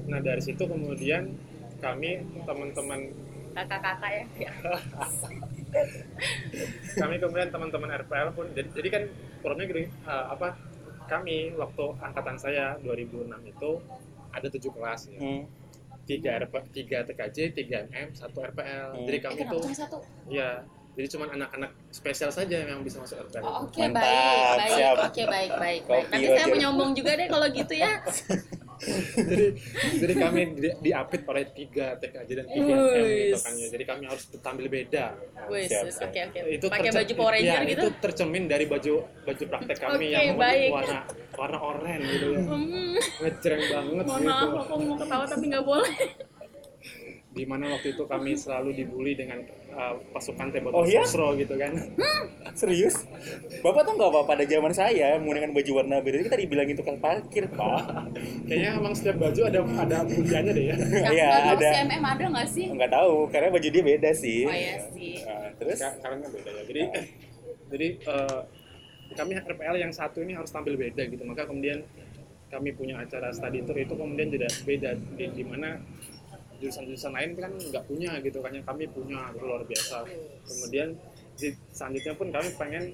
nah dari situ kemudian kami teman-teman kakak-kakak ya <laughs> kami kemudian teman-teman RPL pun jadi, jadi kan problemnya gini eh, apa kami waktu angkatan saya 2006 itu ada tujuh kelas ya Hmm. tiga RP, tiga TKJ, tiga MM, satu RPL. Hmm. Jadi eh kami cuma satu Ya, jadi cuma anak-anak spesial saja yang bisa masuk RPL. Oh, Oke Mantap, baik, baik, siap. oke baik, baik, Kopi, baik. Nanti saya menyombong juga deh kalau gitu ya. <laughs> jadi jadi kami di, diapit oleh tiga TKJ dan tiga M gitu Wis. kan ya. Jadi kami harus tampil beda. Siap. oke oke. Itu Pakai baju Power Ranger ya, gitu. itu tercermin dari baju baju praktek kami Oke, yang baik. warna warna oranye gitu ya. Hmm, Ngejreng banget mohon gitu. maaf, aku mau ketawa tapi nggak boleh. Di mana waktu itu kami selalu dibully dengan uh, pasukan tembok Oh, iya? sosro gitu kan. Serius? Bapak tuh nggak apa pada zaman saya menggunakan baju warna biru kita dibilang itu kan parkir pak. Kayaknya emang setiap baju ada ada buliannya deh ya. Ya, <laughs> Iya, ada. si MM ada nggak sih? Nggak tahu karena baju dia beda sih. Oh iya sih. Nah, terus? Ka- karena beda ya jadi <laughs> jadi eh, kami RPL yang satu ini harus tampil beda gitu maka kemudian kami punya acara study tour itu kemudian tidak beda di, di mana jurusan-jurusan lain kan nggak punya gitu kan yang kami punya gitu, luar biasa. Kemudian di, selanjutnya pun kami pengen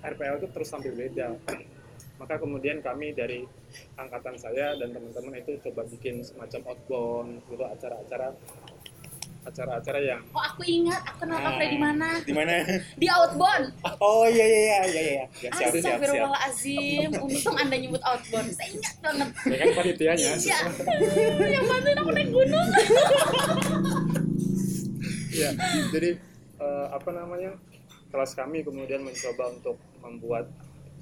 RPL itu terus tampil beda. <clears throat> Maka kemudian kami dari angkatan saya dan teman-teman itu coba bikin semacam outbound gitu acara-acara acara-acara yang Oh aku ingat, aku kenal Pak Fred di mana? Di mana? Di Outbound. Oh iya iya iya iya iya. Ya, siap siap siap. Astagfirullahalazim. Untung anda nyebut Outbound. Saya ingat banget. ya kan panitianya Iya. Yang bantuin aku naik gunung. ya jadi eh, apa namanya kelas kami kemudian mencoba untuk membuat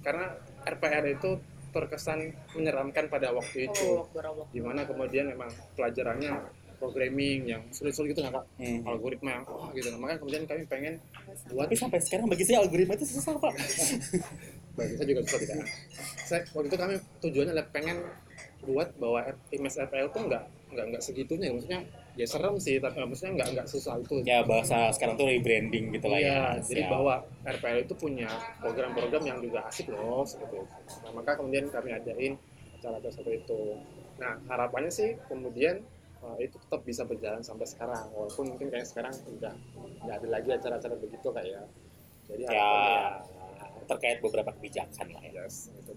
karena RPR itu terkesan menyeramkan pada waktu itu Oh, di mana kemudian memang pelajarannya programming yang sulit-sulit gitu nggak kak Hmm. algoritma yang wah gitu nah, makanya kemudian kami pengen buat Tapi sampai sekarang bagi saya algoritma itu susah pak. <laughs> bagi saya juga susah tidak saya waktu itu kami tujuannya adalah pengen buat bahwa RPL tuh nggak nggak nggak segitunya maksudnya ya serem sih tapi maksudnya nggak nggak susah itu ya bahasa sekarang tuh rebranding gitu lah ya. Iya, jadi Siap. bahwa RPL itu punya program-program yang juga asik loh seperti itu. Nah, maka kemudian kami adain acara-acara seperti itu. Nah, harapannya sih kemudian uh, itu tetap bisa berjalan sampai sekarang walaupun mungkin kayak sekarang udah nggak ada lagi acara-acara begitu kayak jadi ya harapannya terkait beberapa kebijakan lah ya. Ya yes, gitu.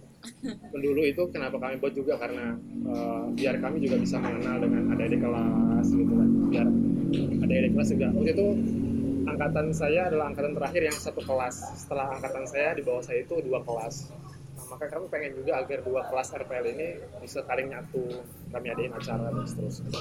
Dulu itu kenapa kami buat juga? Karena eh, biar kami juga bisa mengenal dengan adik-adik kelas gitu kan. Biar adik-adik kelas juga. Waktu itu angkatan saya adalah angkatan terakhir yang satu kelas. Setelah angkatan saya di bawah saya itu dua kelas maka kami pengen juga agar dua kelas RPL ini bisa saling nyatu kami adain acara dan seterusnya.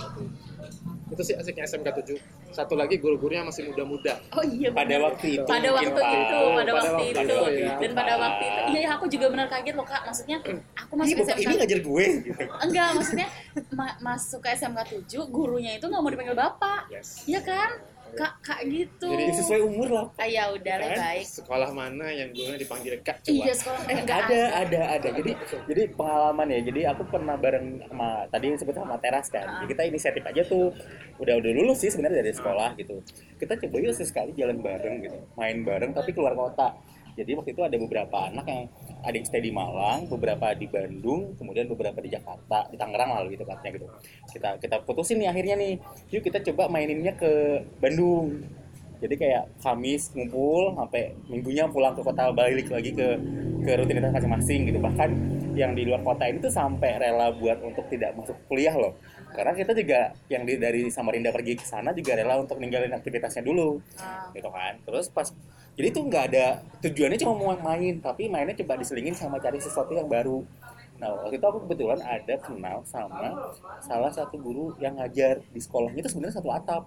Itu sih asiknya SMK 7 satu lagi guru-gurunya masih muda-muda. Oh iya pada waktu itu. Pada waktu itu pada waktu waktu itu. itu, ya. dan pada Pak. waktu itu. Iya aku juga benar kaget loh kak. Maksudnya aku ini masuk bapak SMK ini ngajar gue gitu. Enggak maksudnya ma- masuk ke SMK 7 gurunya itu nggak mau dipanggil bapak. Yes. Iya kan kak kak gitu Jadi sesuai umur lah ah, ya udah Kan? baik sekolah mana yang gurunya dipanggil kak coba iya sekolah Eh, enggak ada, ada, ada. Jadi, jadi pengalaman ya. Jadi aku pernah bareng sama tadi sebut sama teras kan. Ah. Jadi kita inisiatif aja tuh. Udah udah lulus sih sebenarnya dari sekolah gitu. Kita coba yuk sesekali jalan bareng gitu, main bareng tapi keluar kota. Jadi waktu itu ada beberapa anak yang ada yang stay di Malang, beberapa di Bandung, kemudian beberapa di Jakarta, di Tangerang lalu gitu katanya gitu. Kita kita putusin nih akhirnya nih, yuk kita coba maininnya ke Bandung. Jadi kayak Kamis ngumpul sampai minggunya pulang ke kota balik lagi ke ke rutinitas masing-masing gitu. Bahkan yang di luar kota ini tuh sampai rela buat untuk tidak masuk kuliah loh. Karena kita juga yang di, dari Samarinda pergi ke sana juga rela untuk ninggalin aktivitasnya dulu Ah, gitu kan. Terus pas jadi tuh nggak ada tujuannya cuma mau main, tapi mainnya coba diselingin sama cari sesuatu yang baru. Nah waktu itu aku kebetulan ada kenal sama salah satu guru yang ngajar di sekolahnya itu sebenarnya satu atap,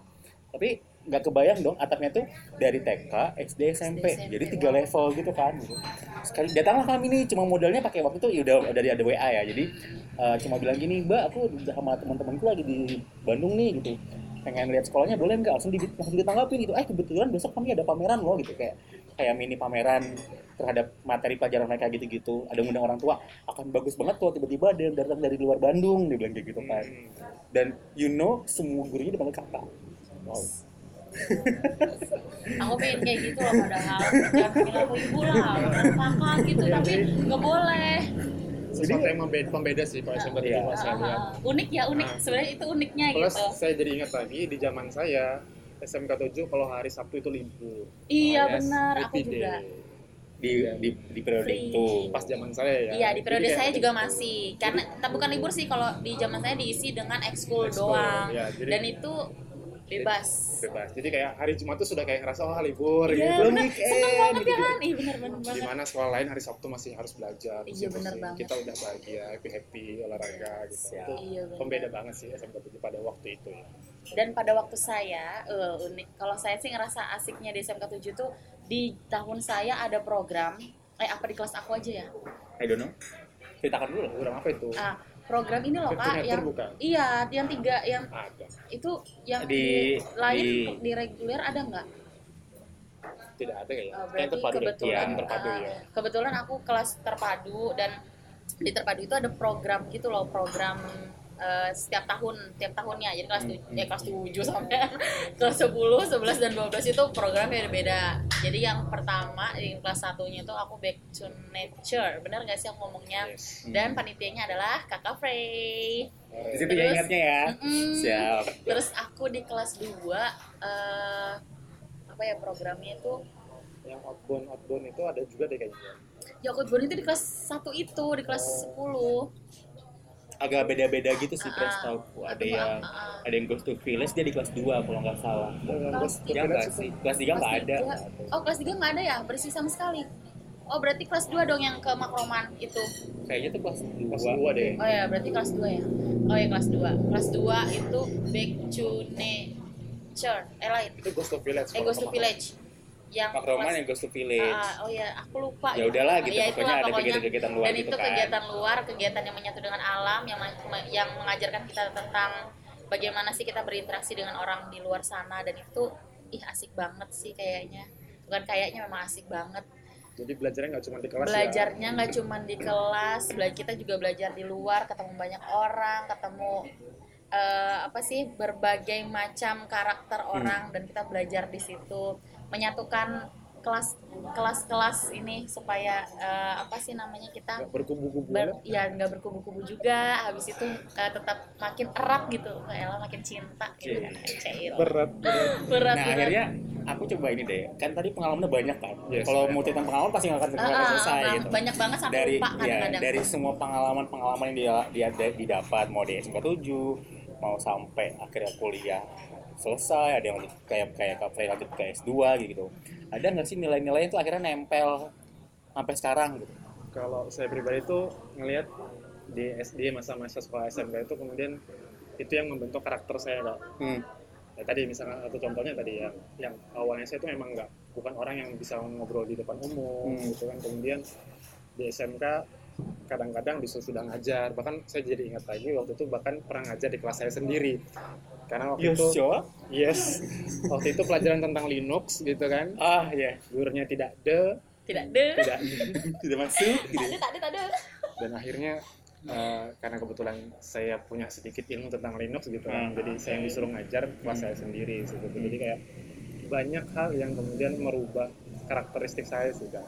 tapi nggak kebayang dong atapnya tuh dari TK, SD, SMP, SMP, jadi tiga wow. level gitu kan. Sekali datanglah kami nih, cuma modalnya pakai waktu itu ya udah dari ada WA ya, jadi eh, cuma bilang gini, Mbak aku sama teman-temanku lagi di Bandung nih gitu, pengen lihat sekolahnya boleh nggak? Langsung, di, langsung ditanggapin gitu, eh kebetulan besok kami ada pameran loh gitu. Kayak kayak mini pameran terhadap materi pelajaran mereka gitu-gitu. Ada undang orang tua akan bagus banget tuh tiba-tiba ada yang datang dari luar Bandung dia bilang kayak gitu kan. Hmm. dan you know semua gurunya dipanggil kakak wow. Aku pengen kayak gitu loh padahal. Jangan panggil aku ibu lah kakak gitu Iya, tapi jadi- nggak boleh sesuatu yang membeda, pembeda sih kalau SMK 7 Iya. Mas, saya lihat. Ah, unik ya unik Nah. sebenarnya itu uniknya Plus gitu saya jadi ingat lagi di zaman saya SMK 7 kalau hari Sabtu itu libur. iya alias benar aku happy juga day. di di, di periode Free. itu Pas zaman saya ya. Iya di periode Jadi saya juga gitu. masih karena tak bukan libur sih kalau di zaman saya diisi dengan ekskul Ekskul, doang ya, jadi- dan itu bebas. bebas. Jadi kayak hari Jumat tuh sudah kayak ngerasa oh libur Iya gitu. seneng banget gitu, ya kan? Iya benar banget. mana sekolah lain hari Sabtu masih harus belajar. Iya, benar banget. Kita udah bahagia, happy happy olahraga gitu. Siap. Itu Iya benar. pembeda banget sih SMK 7 pada waktu itu ya. Dan pada waktu saya eh, unik. Kalau saya sih ngerasa asiknya di SMK 7 tuh di tahun saya ada program eh apa di kelas aku aja ya? I don't know ceritakan dulu lah Program apa itu? Ah, program ini loh Kak yang bukan? iya yang tiga yang Ada. itu yang Di- di, lain di- di reguler ada nggak? Tidak ada kayaknya. Uh, Kayak berarti terpadu deh. kebetulan Iya, terpadu uh, ya. kebetulan aku kelas terpadu dan di terpadu itu ada program gitu loh program uh, setiap tahun tiap tahunnya jadi kelas Hmm. ya kelas 7 sampai <laughs> kelas 10, 11 dan 12 itu programnya beda-beda. Jadi yang pertama di kelas satunya itu aku back to nature. Benar nggak sih aku ngomongnya? Yes. Dan panitianya adalah Kakak Frey. di situ ya Terus- ingatnya ya Mm-mm. siap Terus aku di kelas 2 eh apa ya programnya itu Yang outbound outbound itu ada juga deh kayaknya. Yakut Bone itu di kelas 1 itu, di kelas 10 agak beda-beda gitu sih Ah, Pres ah. tahu ada yang ah, ah. ada yang goes to village dia di kelas 2 kalau nggak salah Kelas ya nggak sih kelas 3 nggak ada tiga. Oh, kelas 3 nggak ada ya? Bersih sama sekali. Oh, berarti kelas 2 dong yang ke Makroman itu. kayaknya tuh kelas 2 Kelas 2 deh. Oh ya, berarti kelas 2 ya. Oh ya, kelas 2. Kelas 2 itu back to nature. Eh lain. Itu Ghost of Village. Eh, Ghost to Village. Yang Makroman kelas- yang goes to village Ah, oh ya, aku lupa. Ya udahlah gitu, Ya, pokoknya itulah ada kegiatan-kegiatan luar Dan gitu itu kan. kegiatan luar, kegiatan yang menyatu dengan alam, yang yang mengajarkan kita tentang bagaimana sih kita berinteraksi dengan orang di luar sana dan itu ih asik banget sih kayaknya. Bukan kayaknya memang asik banget. Jadi belajarnya nggak cuma di kelas ya. Belajarnya nggak cuma di kelas, kita juga belajar di luar, ketemu banyak orang, ketemu eh, apa sih berbagai macam karakter Hmm. orang dan kita belajar di situ menyatukan kelas kelas-kelas ini supaya eh, apa sih namanya kita berkubu-kubu. ber, ya nggak berkubu-kubu juga habis itu eh, tetap makin erat gitu kayak makin cinta gitu Iya. Cil. Berat. berat. <laughs> berat nah berat. akhirnya aku coba ini deh kan tadi pengalamannya banyak kan Yes. kalau mau cerita pengalaman pasti nggak akan ah, selesai bang- gitu banyak banget sampai dari lupa ya, kadang-kadang dari semua pengalaman pengalaman yang dia dia, dia didapat mau di SMK 7 mau sampai akhirnya kuliah selesai ada yang lanjut kayak kayak Kapre lanjut ke S2 gitu. Ada nggak sih nilai-nilai itu akhirnya nempel sampai sekarang gitu? Kalau saya pribadi itu ngelihat di SD masa-masa sekolah SMK itu kemudian itu yang membentuk karakter saya kak. Hmm. ya, tadi misalnya atau contohnya tadi yang yang awalnya saya itu memang nggak bukan orang yang bisa ngobrol di depan umum Hmm. gitu kan. Kemudian di SMK kadang-kadang disuruh sudah ngajar bahkan saya jadi ingat lagi waktu itu bahkan pernah ngajar di kelas saya sendiri karena waktu Yes, itu sure. yes. Waktu itu pelajaran tentang Linux gitu kan. Ah ya gurunya tidak de. Tidak deh tidak. <laughs> Tidak masuk gitu tak ada tak ada tak ada dan akhirnya eh, karena kebetulan saya punya sedikit ilmu tentang Linux gitu kan Hmm. jadi saya yang disuruh ngajar kelas saya sendiri gitu. Jadi kayak banyak hal yang kemudian merubah karakteristik saya sih Kak.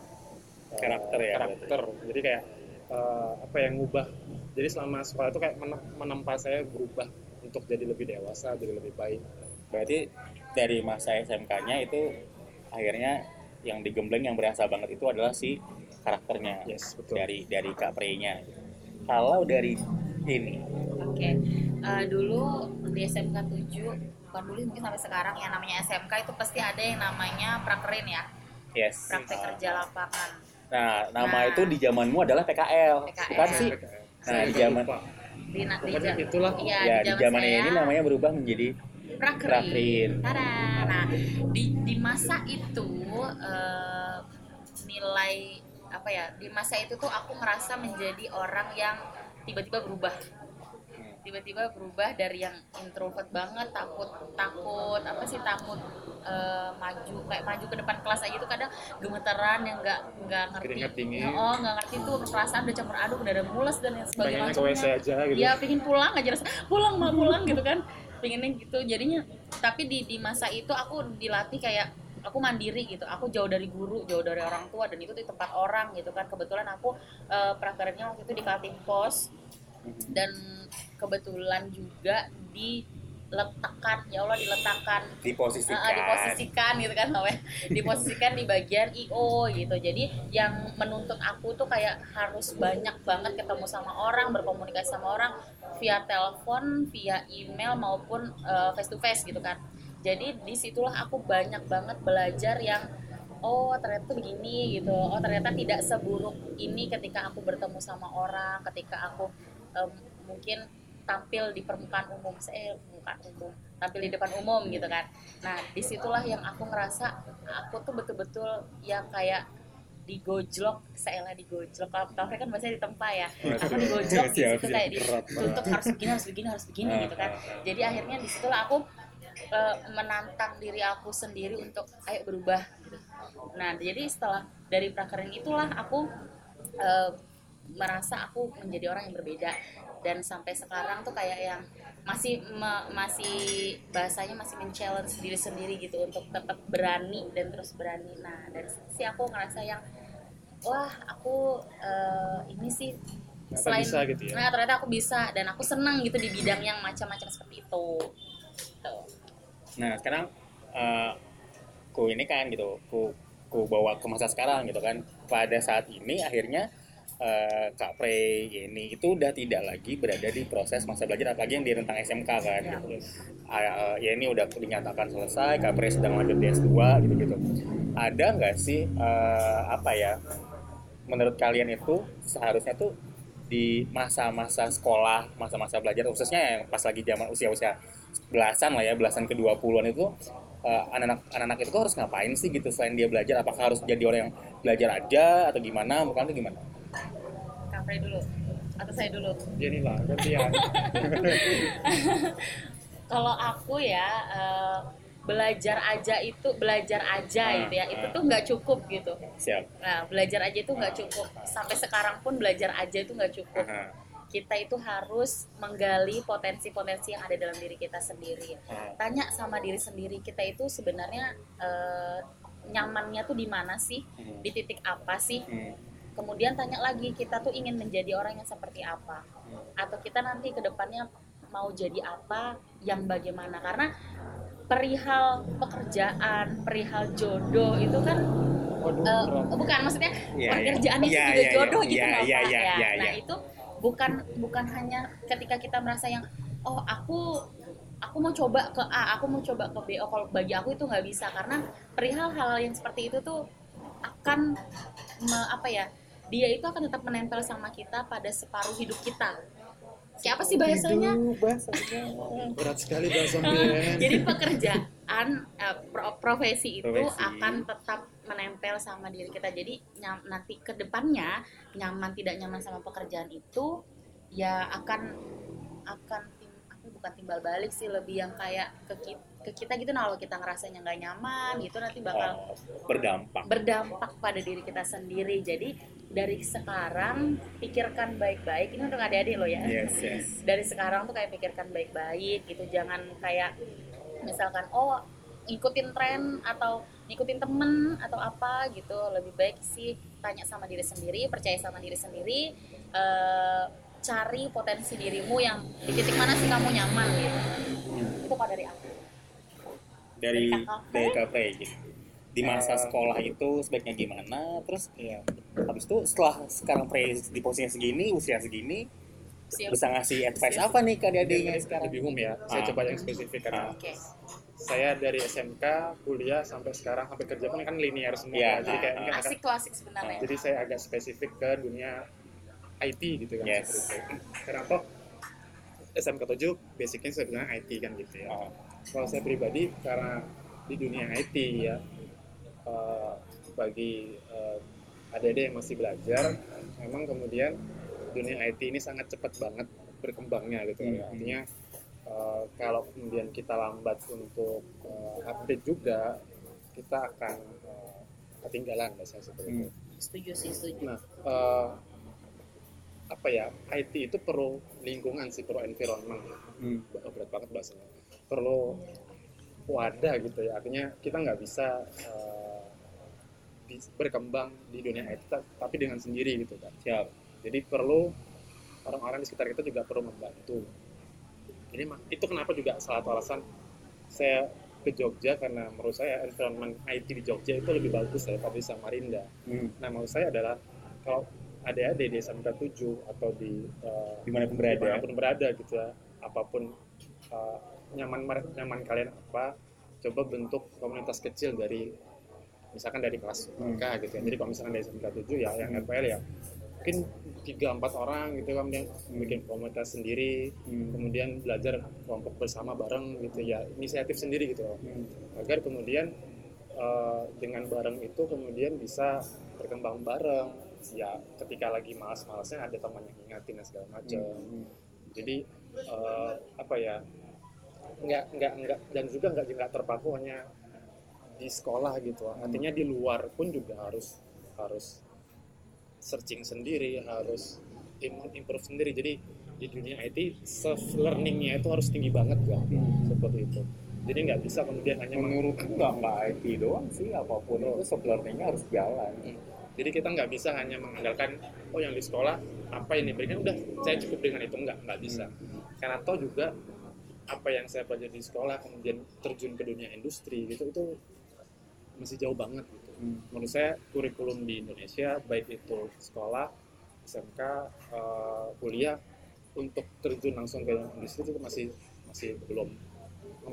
Eh, Karakter ya, karakter. jadi kayak eh, apa yang ngubah. Jadi selama sekolah itu kayak menem- menempa saya berubah untuk jadi lebih dewasa jadi lebih baik berarti dari masa SMK-nya itu akhirnya yang digembleng yang berasa banget itu adalah si karakternya yes betul dari dari Kak Prey-nya. Kalau dari ini, Oke, Eh, dulu di SMK 7 bukan dulu mungkin sampai sekarang yang namanya SMK itu pasti ada yang namanya prakerin ya, yes. praktek kerja lapangan. Nah, nama Nah. itu di zamanmu adalah PKL, PKL. bukan sih? Saya Nah, di zaman lupa. Di, na- di Pokoknya ja- itulah. Iya, ya di di zaman saya ini namanya berubah menjadi prakerin. Prakerin. Tada. Nah, di di masa itu eh, nilai apa ya? Di masa itu tuh aku ngerasa menjadi orang yang tiba-tiba berubah. Tiba-tiba berubah dari yang introvert banget, takut takut apa sih takut eh, maju kayak maju ke depan kelas aja tuh kadang gemeteran yang nggak nggak ngerti. Oh, nggak ngerti tuh perasaan udah campur aduk, udah ada mules dan yang sebagainya. ke WC aja gitu Iya, pingin pulang aja rasa pulang mah pulang gitu kan. Pinginnya gitu. Jadinya tapi di di masa itu aku dilatih kayak aku mandiri gitu. Aku jauh dari guru, jauh dari orang tua dan itu di tempat orang gitu kan. Kebetulan aku eh, prakerja waktu itu di Kaltim Pos dan kebetulan juga diletakkan ya Allah diletakkan. Diposisikan. Ah, diposisikan gitu kan namanya. <laughs> Diposisikan di bagian IO gitu. Jadi yang menuntut aku tuh kayak harus banyak banget ketemu sama orang berkomunikasi sama orang via telepon via email maupun face to face gitu kan. Jadi di situlah aku banyak banget belajar yang oh ternyata tuh begini gitu. Oh ternyata tidak seburuk ini ketika aku bertemu sama orang ketika aku em, mungkin tampil di permukaan umum saya permukaan umum tampil di depan umum gitu kan. Nah di situlah yang aku ngerasa aku tuh betul-betul yang kayak digojlok saya digojlok. Kalau kafe kan biasanya ditempa ya. Aku digojlok di situ kayak dituntut harus begini harus begini harus begini Ah, gitu kan. ah, ah. jadi akhirnya di situlah aku eh, menantang diri aku sendiri untuk ayo berubah gitu. nah jadi setelah dari prakerin itulah aku eh, merasa aku menjadi orang yang berbeda dan sampai sekarang tuh kayak yang masih me- masih bahasanya masih men-challenge diri sendiri gitu untuk tetap berani dan terus berani nah dari situ sih aku ngerasa yang wah aku eh, ini sih Ternyata bisa gitu ya. nah ternyata aku bisa dan aku senang gitu di bidang yang macam-macam seperti itu Tuh. Nah, sekarang eh, ku ini kan gitu, ku ku bawa ke masa sekarang gitu kan. Pada saat ini akhirnya eh, Kak Pre ini itu udah tidak lagi berada di proses masa belajar apalagi yang di rentang SMK kan Ya. gitu. Ah, eh, ya ini udah dinyatakan selesai, Kak Pre sedang lanjut di S2 gitu-gitu. Ada nggak sih eh, apa ya menurut kalian itu seharusnya tuh di masa-masa sekolah, masa-masa belajar khususnya yang pas lagi zaman usia-usia belasan lah ya, belasan ke 20-an itu anak-anak anak-anak itu harus ngapain sih gitu selain dia belajar apakah harus jadi orang yang belajar aja atau gimana? Bukan itu gimana? Kapre dulu atau saya dulu dia nih lah gantian <laughs> kalau aku ya eh, belajar aja itu belajar aja Ah, gitu ya itu ah. tuh nggak cukup gitu Siap. nah belajar aja itu nggak cukup sampai sekarang pun belajar aja itu nggak cukup Aha. kita itu harus menggali potensi-potensi yang ada dalam diri kita sendiri tanya sama diri sendiri kita itu sebenarnya eh, nyamannya tuh di mana sih Hmm. di titik apa sih Hmm. Kemudian tanya lagi kita tuh ingin menjadi orang yang seperti apa atau kita nanti ke depannya mau jadi apa yang bagaimana karena perihal pekerjaan, perihal jodoh itu kan Waduh, berat. bukan maksudnya Iya, pekerjaan iya. itu Iya, juga iya, jodoh iya. gitu iya, Pak? iya, ya. iya, Nah iya. itu bukan bukan hanya ketika kita merasa yang oh aku aku mau coba ke A, aku mau coba ke B. Oh kalau bagi aku itu nggak bisa karena perihal hal yang seperti itu tuh akan me- apa ya? Dia itu akan tetap menempel sama kita pada separuh hidup kita. Kayak apa sih bahasanya? Hidup, bahasanya. <laughs> berat sekali bahasa <laughs> BN. Jadi pekerjaan eh, pro- profesi itu Profesi. akan tetap menempel sama diri kita. Jadi nyam- nanti ke depannya nyaman tidak nyaman sama pekerjaan itu ya akan akan tim- bukan timbal balik sih lebih yang kayak ke kita, ke kita gitu nah kalau kita ngerasanya nggak nyaman gitu nanti bakal Oh, berdampak. berdampak pada diri kita sendiri. Jadi dari sekarang pikirkan baik-baik. Ini untuk adik-adik lo ya Yes, yes. <laughs> dari sekarang tuh kayak pikirkan baik-baik gitu jangan kayak misalkan oh ngikutin tren atau ngikutin temen atau apa gitu lebih baik sih tanya sama diri sendiri percaya sama diri sendiri eh, cari potensi dirimu yang di titik mana sih kamu nyaman gitu itu kok dari aku Dari Dari Frey, gitu. Di masa Eh, sekolah itu sebaiknya gimana? Terus Iya. habis itu setelah sekarang Frey di posisinya segini, usia segini, Siap. bisa ngasih advice apa nih ke adik-adiknya sekarang? lebih umum ya saya Ah. coba yang spesifik karena oke saya dari SMK kuliah sampai sekarang sampai kerja pun kan linear semua Iya, ya. jadi kayak ah, asik tuh asik sebenarnya jadi saya agak spesifik ke dunia IT gitu kan Yes. karena toh SMK 7 basicnya sebenarnya IT kan gitu ya Oh, kalau saya pribadi karena di dunia IT ya eh, bagi eh, adik-adik yang masih belajar memang kemudian dunia IT ini sangat cepat banget berkembangnya gitu Hmm. artinya eh, kalau kemudian kita lambat untuk eh, update juga kita akan eh, ketinggalan biasanya seperti itu. Hmm. setuju sih setuju Nah, eh, apa ya IT itu perlu lingkungan sih perlu environment Hmm. Berat banget bahasanya perlu wadah gitu ya artinya kita nggak bisa bis- berkembang di dunia IT ta- tapi dengan sendiri gitu kan Siap. jadi perlu orang-orang di sekitar kita juga perlu membantu jadi itu kenapa juga salah satu alasan saya ke Jogja karena menurut saya environment IT di Jogja itu lebih bagus daripada di Samarinda Hmm. Nah, maksud saya adalah kalau adik-adik di SMK 7 atau di uh, Di mana pun berada. di mana pun berada gitu ya, apa pun uh, nyaman nyaman kalian apa, coba bentuk komunitas kecil dari misalkan dari kelas Hmm. K gitu ya. Jadi kalau misalkan dari SMK 7 ya yang RPL ya mungkin tiga empat orang gitu kan yang bikin komunitas sendiri Hmm. kemudian belajar kelompok bersama bareng gitu ya inisiatif sendiri gitu loh Hmm. agar kemudian eh, dengan bareng itu kemudian bisa berkembang bareng ya ketika lagi malas-malasnya ada teman yang ingatin dan segala macam Hmm. jadi eh, apa ya nggak nggak nggak dan juga nggak nggak terpaku hanya di sekolah gitu. Artinya di luar pun juga harus harus searching sendiri harus im- improve sendiri. Jadi di dunia IT self learningnya itu harus tinggi banget ya seperti itu. Jadi nggak bisa kemudian hanya Menurutku nggak nggak IT doang sih, apa pun itu soft learning-nya harus jalan. Jadi kita nggak bisa hanya mengandalkan oh yang di sekolah apa yang diberikan udah saya cukup dengan itu. Nggak nggak bisa. Karena toh juga apa yang saya pelajari di sekolah kemudian terjun ke dunia industri gitu itu masih jauh banget gitu. Hmm. Menurut saya kurikulum di Indonesia baik itu sekolah, SMK, eh, kuliah untuk terjun langsung ke industri itu masih masih belum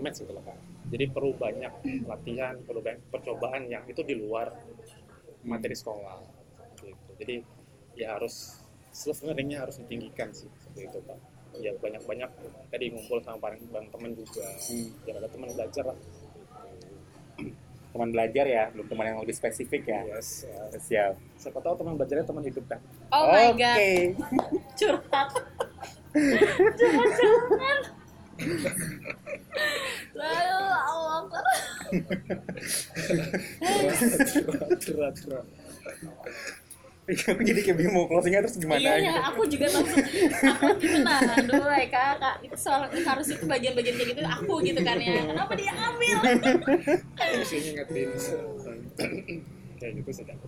match gitu loh Kak. Jadi perlu banyak latihan, perlu banyak percobaan yang itu di luar materi sekolah gitu. jadi ya harus self learningnya harus ditinggikan sih seperti itu pak ya banyak banyak tadi ngumpul sama bareng bareng teman juga Hmm. biar ada teman belajar lah Teman belajar ya, belum teman yang lebih spesifik ya. yes ya. Siap. siapa tahu teman belajarnya teman hidup kan oh my Oke. god <laughs> curhat jangan-jangan lalu Allah Akbar. berat berat <laughs> Aku jadi kayak bingung closingnya terus gimana iya ya gitu. aku juga langsung aku gitu nah aduh eh, kak kak itu soal itu harus itu bagian-bagian kayak gitu aku gitu kan ya kenapa dia ambil? <laughs> Mesti ngingetin. Kayak gitu sedang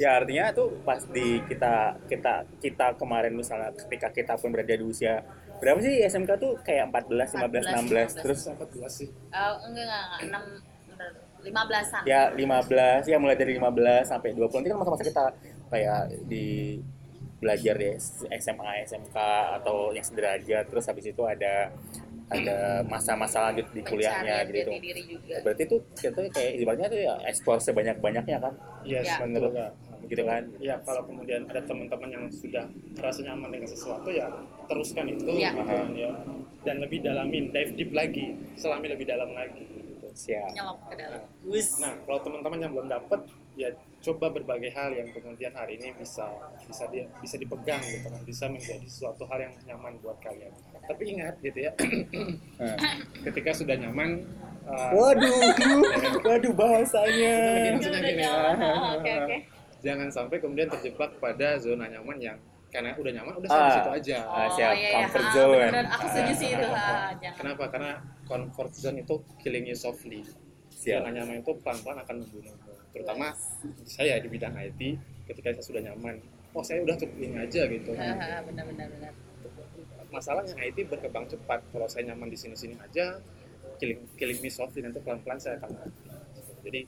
Ya artinya tuh pas di kita kita kita kemarin misalnya ketika kita pun berada di usia berapa sih SMK tuh? Kayak 14, 15, 16 terus? Sampai 14 sih. Eh, enggak enggak enggak enam bener, lima belasan. Ya 15 ya mulai dari 15 sampai 20 nanti kan masa-masa kita kayak di belajar di SMA, SMK atau yang sederajat terus habis itu ada ada masa-masa lanjut di kuliahnya gitu. jati diri juga Berarti itu kita kayak ibaratnya tuh ya ekspor sebanyak-banyaknya kan, Yes, Ya. menurut Kak. gitu kan. Ya, kalau kemudian ada teman-teman yang sudah merasa nyaman dengan sesuatu ya teruskan itu Ya. gitu kan, ya. Dan lebih dalamin, dive deep lagi, selami lebih dalam lagi gitu. Siap. nyelok ke dalam Nah, kalau teman-teman yang belum dapat ya coba berbagai hal yang kemudian hari ini bisa bisa dia bisa dipegang gitu kan, bisa menjadi suatu hal yang nyaman buat kalian. Tapi ingat gitu ya, Nah. <coughs> ketika sudah nyaman uh, Waduh, <coughs> <coughs> waduh bahasanya. Gini, gini. Oh, oke oke <laughs> jangan sampai kemudian terjebak pada zona nyaman yang karena udah nyaman udah Ah. sampai situ aja. Ah, siap. iya, iya. Comfort Ah, zone. bener, aku setuju sih itu ah, Kenapa? Karena comfort zone itu killing you softly. Siap. Zona nyaman itu pelan-pelan akan membunuhmu. Terutama saya di bidang IT, ketika saya sudah nyaman, oh saya udah cukup ini aja gitu. Ah, ah, benar benar benar Masalahnya IT berkembang cepat. Kalau saya nyaman di sini-sini aja, killing killing me softly nanti pelan-pelan saya akan mati. Jadi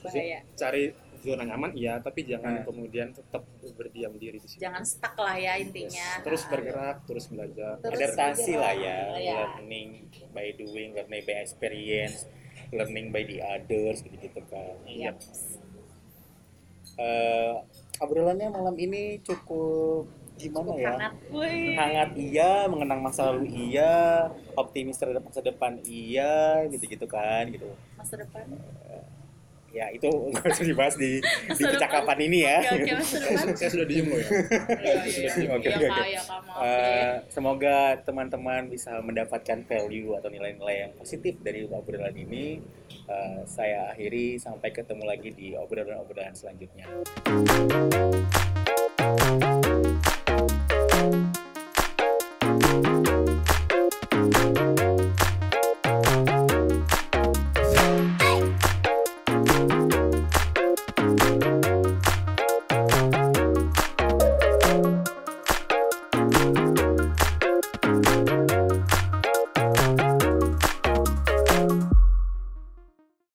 Bahaya. cari zona nyaman iya, tapi jangan Nah. kemudian tetap berdiam diri di situ. jangan stuck lah ya intinya Terus bergerak, terus belajar. Terus Adaptasi lah ya, Iya. learning by doing, learning by experience, learning by the others gitu-gitu kan. Iya. Eh, obrolannya malam ini cukup gimana ya? hangat hangat iya, mengenang masa lalu iya, optimis terhadap masa depan iya, gitu-gitu kan, gitu. masa depan ya itu nggak usah dibahas di di percakapan ini ya. Saya sudah diem loh ya. Semoga teman-teman bisa mendapatkan value atau nilai-nilai yang positif dari obrolan ini. Uh, saya akhiri sampai ketemu lagi di obrolan-obrolan selanjutnya.